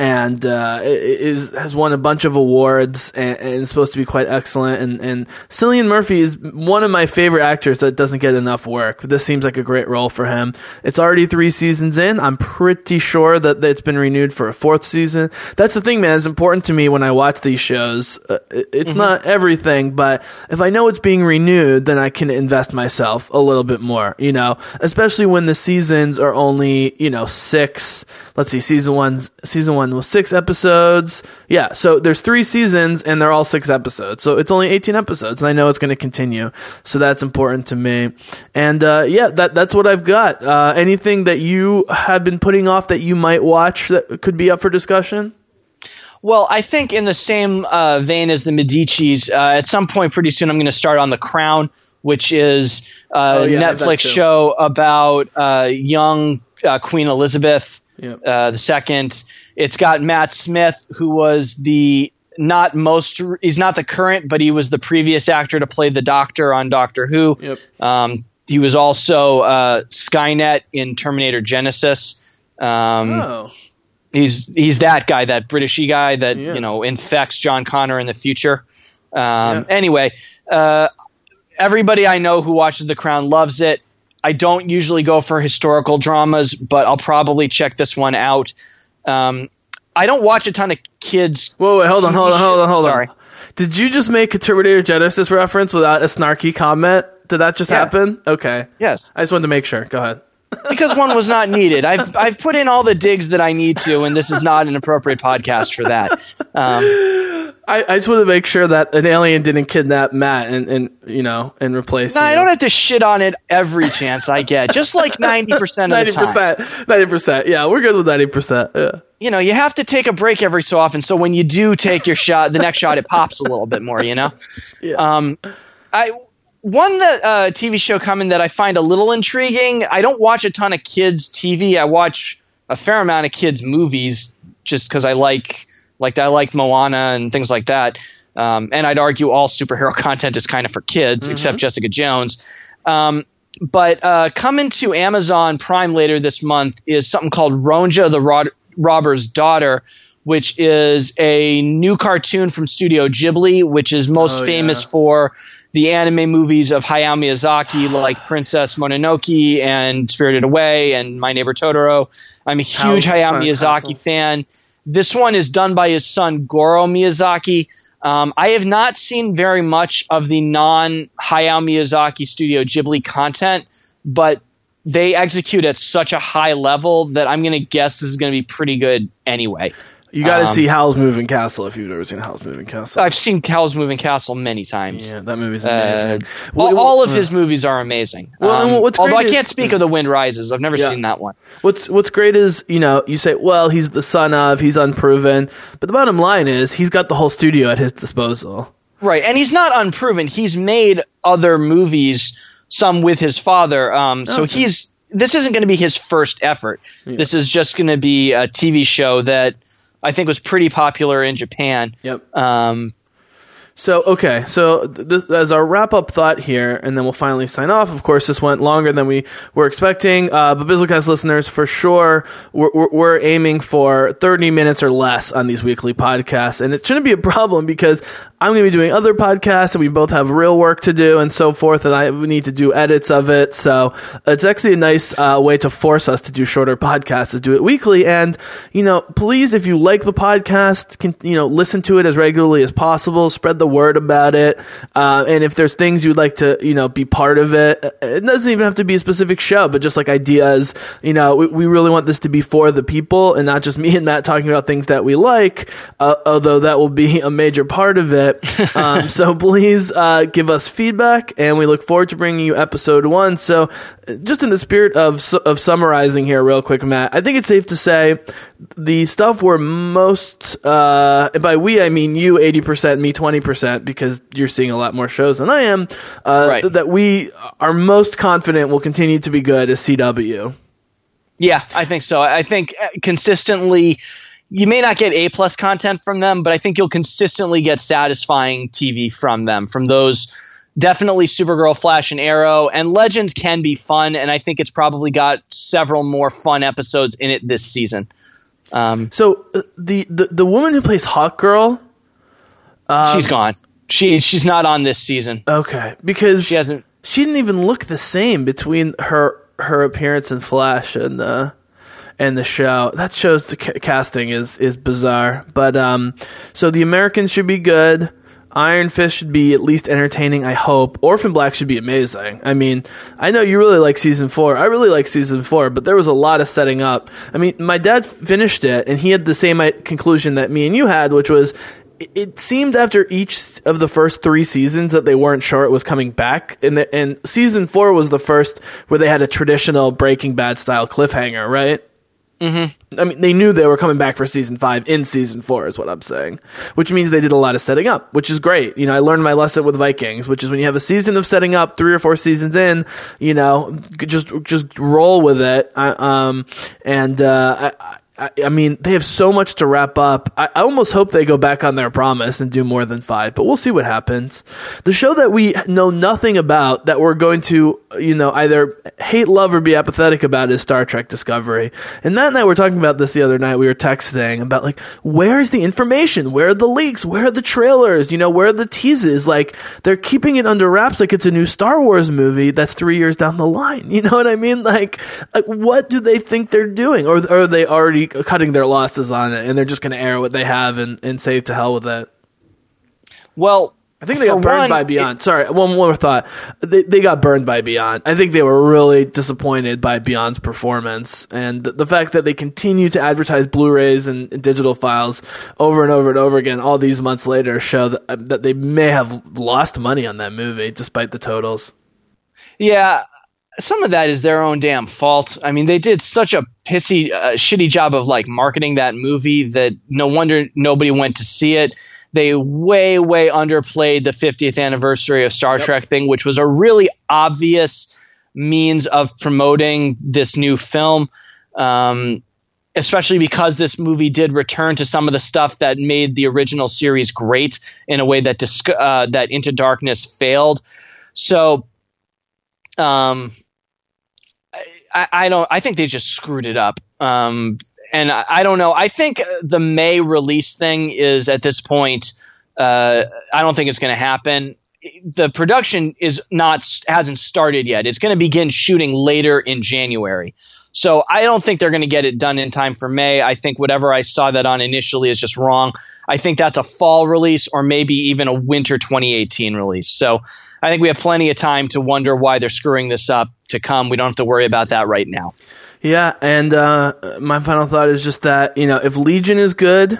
And uh, is has won a bunch of awards and, and is supposed to be quite excellent. And and Cillian Murphy is one of my favorite actors that doesn't get enough work. But this seems like a great role for him. It's already three seasons in. I'm pretty sure that it's been renewed for a fourth season. That's the thing, man. It's important to me when I watch these shows. Uh, it- it's not everything, but if I know it's being renewed, then I can invest myself a little bit more. You know, especially when the seasons are only you know six. Let's see, season one's season one was six episodes. Yeah, so there's three seasons and they're all six episodes. So it's only 18 episodes, and I know it's going to continue. So that's important to me. And uh, yeah, that that's what I've got. Uh, anything that you have been putting off that you might watch that could be up for discussion? Well, I think in the same uh, vein as the Medici's, uh, at some point pretty soon I'm going to start on The Crown, which is a Oh, yeah, I have that Netflix show about uh, young uh, Queen Elizabeth Yep. uh, the second. It's got Matt Smith, who was the not most he's not the current, but he was the previous actor to play the Doctor on Doctor Who. Yep. Um, he was also uh, Skynet in Terminator Genisys. Um, Oh, he's he's that guy, that Britishy guy that Yeah. you know infects John Connor in the future. Um, Yeah. Anyway, uh, everybody I know who watches The Crown loves it. I don't usually go for historical dramas, but I'll probably check this one out. Um, I don't watch a ton of kids. whoa, wait, hold on, hold on, hold on, hold on. Sorry. Did you just make a Terminator Genisys reference without a snarky comment? Did that just Yeah. happen? Okay. Yes, I just wanted to make sure. Go ahead. Because one was not needed. I've I've put in all the digs that I need to, and this is not an appropriate podcast for that. Um, I, I just want to make sure that an alien didn't kidnap Matt and, and you know and replace. no, you. I don't have to shit on it every chance I get. Just like ninety percent of the Ninety time. percent, ninety percent. Yeah, we're good with ninety percent. Yeah. you know, you have to take a break every so often. So when you do take your shot, the next shot it pops a little bit more. You know. *laughs* Yeah. Um, I one that uh, TV show coming that I find a little intriguing. I don't watch a ton of kids TV. I watch a fair amount of kids movies just because I like like I like Moana and things like that. Um, and I'd argue all superhero *laughs* content is kind of for kids, except Jessica Jones. Um, but uh, coming to Amazon Prime later this month is something called Ronja the Rod- Robber's Daughter, which is a new cartoon from Studio Ghibli, which is most Oh, famous yeah. for the anime movies of Hayao Miyazaki, like Princess Mononoke and Spirited Away and My Neighbor Totoro. I'm a huge House, Hayao Miyazaki Castle. fan. This one is done by his son Goro Miyazaki. Um, I have not seen very much of the non Hayao Miyazaki Studio Ghibli content, but they execute at such a high level that I'm going to guess this is going to be pretty good anyway. You got to Um, see Howl's Moving Castle if you've never seen Howl's Moving Castle. I've seen Howl's Moving Castle many times. yeah, that movie's Uh, amazing. all, all of his movies are amazing. Well, Um, what's although I can't speak of The Wind Rises. I've never Yeah. seen that one. What's What's great is you know you say well he's the son of he's unproven, but the bottom line is he's got the whole studio at his disposal. Right, and he's not unproven. He's made other movies some with his father. Um, so he's this isn't going to be his first effort. This is just going to be a TV show that I think was pretty popular in Japan. Yep. Um, So okay, so th- th- as our wrap up thought here, and then we'll finally sign off. Of course, this went longer than we were expecting, uh, but Bizzlecast listeners, for sure, we're, we're, we're aiming for thirty minutes or less on these weekly podcasts, and it shouldn't be a *laughs* problem because I'm going to be doing other podcasts, and we both have real work to do and so forth, and I need to do edits of it. So it's actually a nice uh, way to force us to do shorter podcasts, to do it weekly. And you know, please, if you like the podcast, can, you know, listen to it as regularly as possible. Spread the word about it. Uh, and if there's things you'd like to, you know, be part of it, it doesn't even have to be a specific show, but just like ideas. You know, we, we really want this to be for the people and not just *laughs* me and Matt talking about things that we like. Uh, although that will be a major part of it. Um, so *laughs* please uh, give us feedback, and we look forward to bringing you episode one. So, just in the spirit of of summarizing here, real quick, Matt, I think it's safe to say the stuff we're most, uh, and by we I mean you eighty percent, me twenty percent, because you're seeing a lot more shows than I am. Uh, Right. That we are most confident will continue to be good as CW. Yeah, I think so. I think uh, consistently, you may not get A plus content from them, but I think you'll consistently get satisfying TV from them. From those, definitely Supergirl, Flash, and Arrow, and Legends can be fun, and I think it's probably got several more fun episodes in it this season. Um, So uh, the, the the woman who plays Hawk Girl, Um, she's gone. She she's not on this season. okay, because She hasn't. she didn't even look the same between her her appearance in Flash and the and the show. That shows the ca- casting is is bizarre. But um, so the Americans should be good. Iron Fist should be at least entertaining. I hope. Orphan Black should be amazing. I mean, I know you really like season four. I really like season four, but there was a lot of setting up. I mean, my dad finished it, and he had the same conclusion that me and you had, which was it- it seemed after each of the first three seasons that they weren't sure it was coming back, and the, and season four was the first where they had a traditional Breaking Bad style cliffhanger, right? Mm-hmm. I mean, they knew they were coming back for season five in season four, is what I'm saying. Which means they did a lot of setting up, which is great. You know, I learned my lesson with Vikings, which is when you have a season of setting up, three or four seasons in, you know, just just roll with it. I, um, and uh, I, I, mean, they have so much to wrap up. I, almost hope they go back on their promise and do more than five, but we'll see what happens. The show that we know nothing about, that we're going to, you know, either hate, love, or be apathetic about is Star Trek Discovery. And that night, we were talking about this the other night. We were texting about, like, where's the information? Where are the leaks? Where are the trailers? You know, where are the teases? Like, they're keeping it under wraps like it's a new Star Wars movie that's three years down the line. *laughs* You know what I mean? Like, like what do they think they're doing? Or, or are they already cutting their losses on it and they're just going to air what they have and, and say to hell with it? Well, I think they got burned one, by it- Beyond. Sorry, one more thought. They, they got burned by Beyond. I think they were really disappointed by Beyond's performance. And the, the fact that they continue to advertise Blu rays and, and digital files over and over and over again all these months later show that, that they may have lost money on that movie despite the totals. Yeah, some of that is their own damn fault. I mean, they did such a pissy, uh, shitty job of like marketing that movie that no wonder nobody went to see it. They way, way underplayed the 50th anniversary of Star Trek thing, which was a really obvious means of promoting this new film. Um, especially because this movie did return to some of the stuff that made the original series great in a way that disc- uh, that Into Darkness failed. So, um, I, I don't. I think they just screwed it up. Um, and I, I don't know. I think the May release thing is at this point. Uh, I don't think it's going to happen. The production is not hasn't started yet. It's going to begin shooting later in January. So I don't think they're going to get it done in time for May. I think whatever I saw that on initially is just wrong. I think that's a fall release or maybe even a winter 2018 release. So I think we have plenty of time to wonder why they're screwing this up to come. We don't have to worry about that right now. Yeah, and uh, my final thought is just that you know if Legion is good,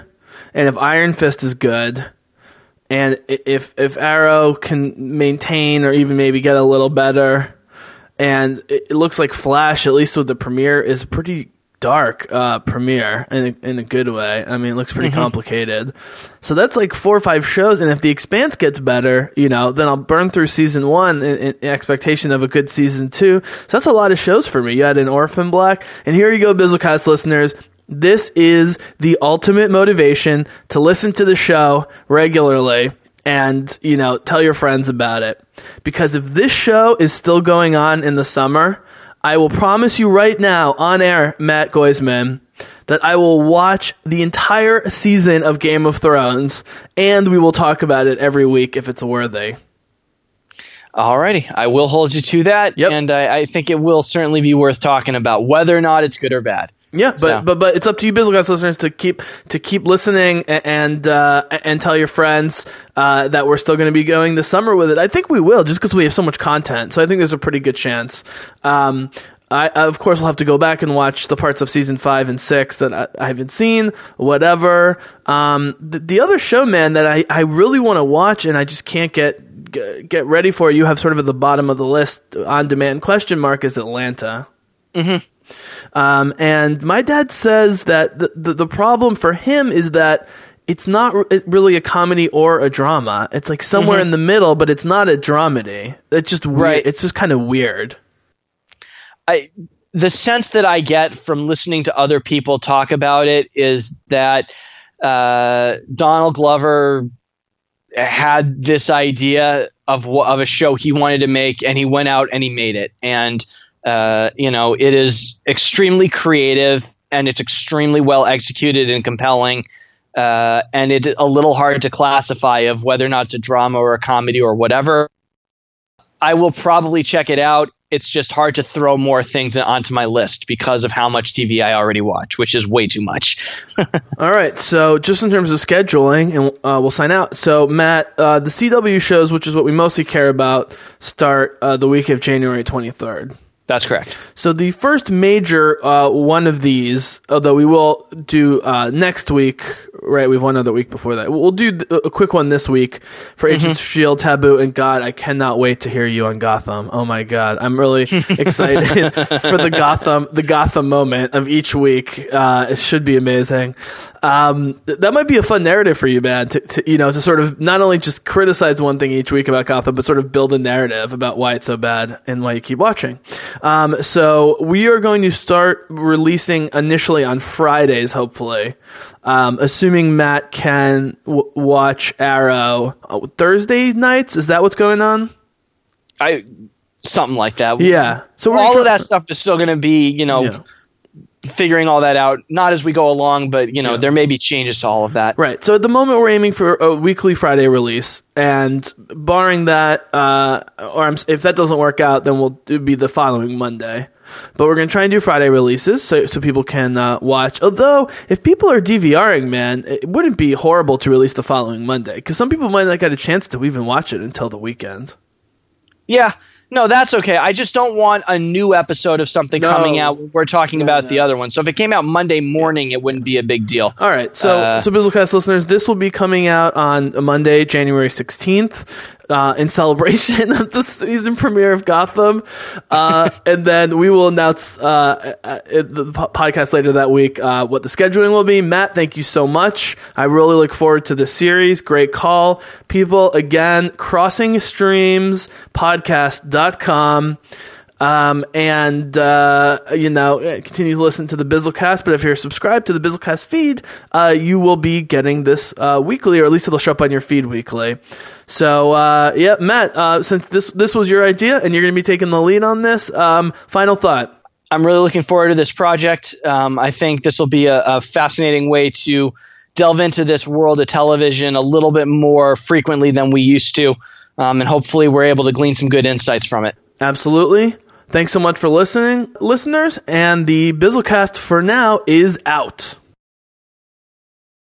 and if Iron Fist is good, and if if Arrow can maintain or even maybe get a little better, and it, looks like Flash, at least with the premiere, is pretty dark uh, premiere in a, in a good way. I mean, it looks pretty Mm-hmm. complicated. So that's like four or five shows, and if The Expanse gets better, you know, then I'll burn through season one in, in expectation of a good season two. So that's a lot of shows for me. You had an Orphan Black, and here you go, Bizzlecast listeners. This is the ultimate motivation to listen to the show regularly and you know tell your friends about it because if this show is still going on in the summer i will promise you right now on air matt goisman that i will watch the entire season of game of thrones and we will talk about it every week if it's worthy Alrighty, I will hold you to that, Yep. and I, I think it will certainly be worth talking about whether or not it's good or bad. Yeah, but So- but but it's up to you, Bizzlecast listeners, to keep to keep listening and uh, and tell your friends uh, that we're still going to be going this summer with it. I think we will, just because we have so much content. So I think there's a pretty good chance. Um, I, of course, will have to go back and watch the parts of season five and six that I, I haven't seen. Whatever. Um, the, the other show, man, that I, I really want to watch and I just can't get g- get ready for. You have sort of at the bottom of the list on demand question mark is Atlanta. Um, and my dad says that the, the, the problem for him is that it's not r- really a comedy or a drama. It's like somewhere in the middle, but it's not a dramedy. It's just weird. Right. It's just kind of weird. I the sense that I get from listening to other people talk about it is that uh, Donald Glover had this idea of of a show he wanted to make, and he went out and he made it. And uh, you know, it is extremely creative and it's extremely well executed and compelling. Uh, and it's a little hard to classify of whether or not it's a drama or a comedy or whatever. I will probably check it out. It's just hard to throw more things onto my list because of how much TV I already watch, which is way too much. *laughs* All right. So just in terms of scheduling, and uh, we'll sign out. So Matt, uh, the CW shows, which is what we mostly care about, start uh, the week of January twenty third. That's correct. So the first major uh, one of these, although we will do uh, next week, right? We have one other week before that. We'll do a quick one this week for Agents of Shield, Taboo, and God. I cannot wait to hear you on Gotham. Oh my God, I'm really *laughs* excited for the Gotham, the Gotham moment of each week. Uh, it should be amazing. Um, that might be a fun narrative for you, man. To, to you know, to sort of not only just criticize one thing each week about Gotham, but sort of build a narrative about why it's so bad and why you keep watching. Um, so we are going to start releasing initially on Fridays, hopefully. Um, assuming Matt can w- watch Arrow uh, Thursday nights. Is that what's going on? I something like that. Yeah. So all of that stuff is still going to be, you know, Yeah. Figuring all that out. Not as we go along, but you know, Yeah. there may be changes to all of that. Right. So at the moment, we're aiming for a weekly Friday release, and barring that, uh, or I'm, if that doesn't work out, then we'll do be the following Monday. But we're gonna try and do Friday releases so so people can uh, watch. Although, if people are DVRing, man, it wouldn't be horrible to release the following Monday because some people might not get a chance to even watch it until the weekend. Yeah. No, that's okay. I just don't want a new episode of something No. coming out. We're talking about no. the other one. So if it came out Monday morning, it wouldn't be a big deal. All right, so Uh, so Bizzlecast listeners, this will be coming out on Monday, January sixteenth, uh, in celebration *laughs* of the season premiere of Gotham, uh, *laughs* and then we will announce uh, uh, in the podcast later that week uh, what the scheduling will be. Matt, thank you so much. I really look forward to the series. Great call, people. Again, crossing streams podcast.com. Um, and, uh, you know, uh, continue to listen to the Bizzlecast. But if you're subscribed to the Bizzlecast feed, uh, you will be getting this uh, weekly, or at least it'll show up on your feed weekly. So, uh, yeah, Matt, uh, since this this was your idea and you're going to be taking the lead on this, um, final thought. I'm really looking forward to this project. Um, I think this will be a, a fascinating way to delve into this world of television a little bit more frequently than we used to. Um, and hopefully, we're able to glean some good insights from it. Absolutely. Thanks so much for listening, listeners. And the Bizzlecast for now is out.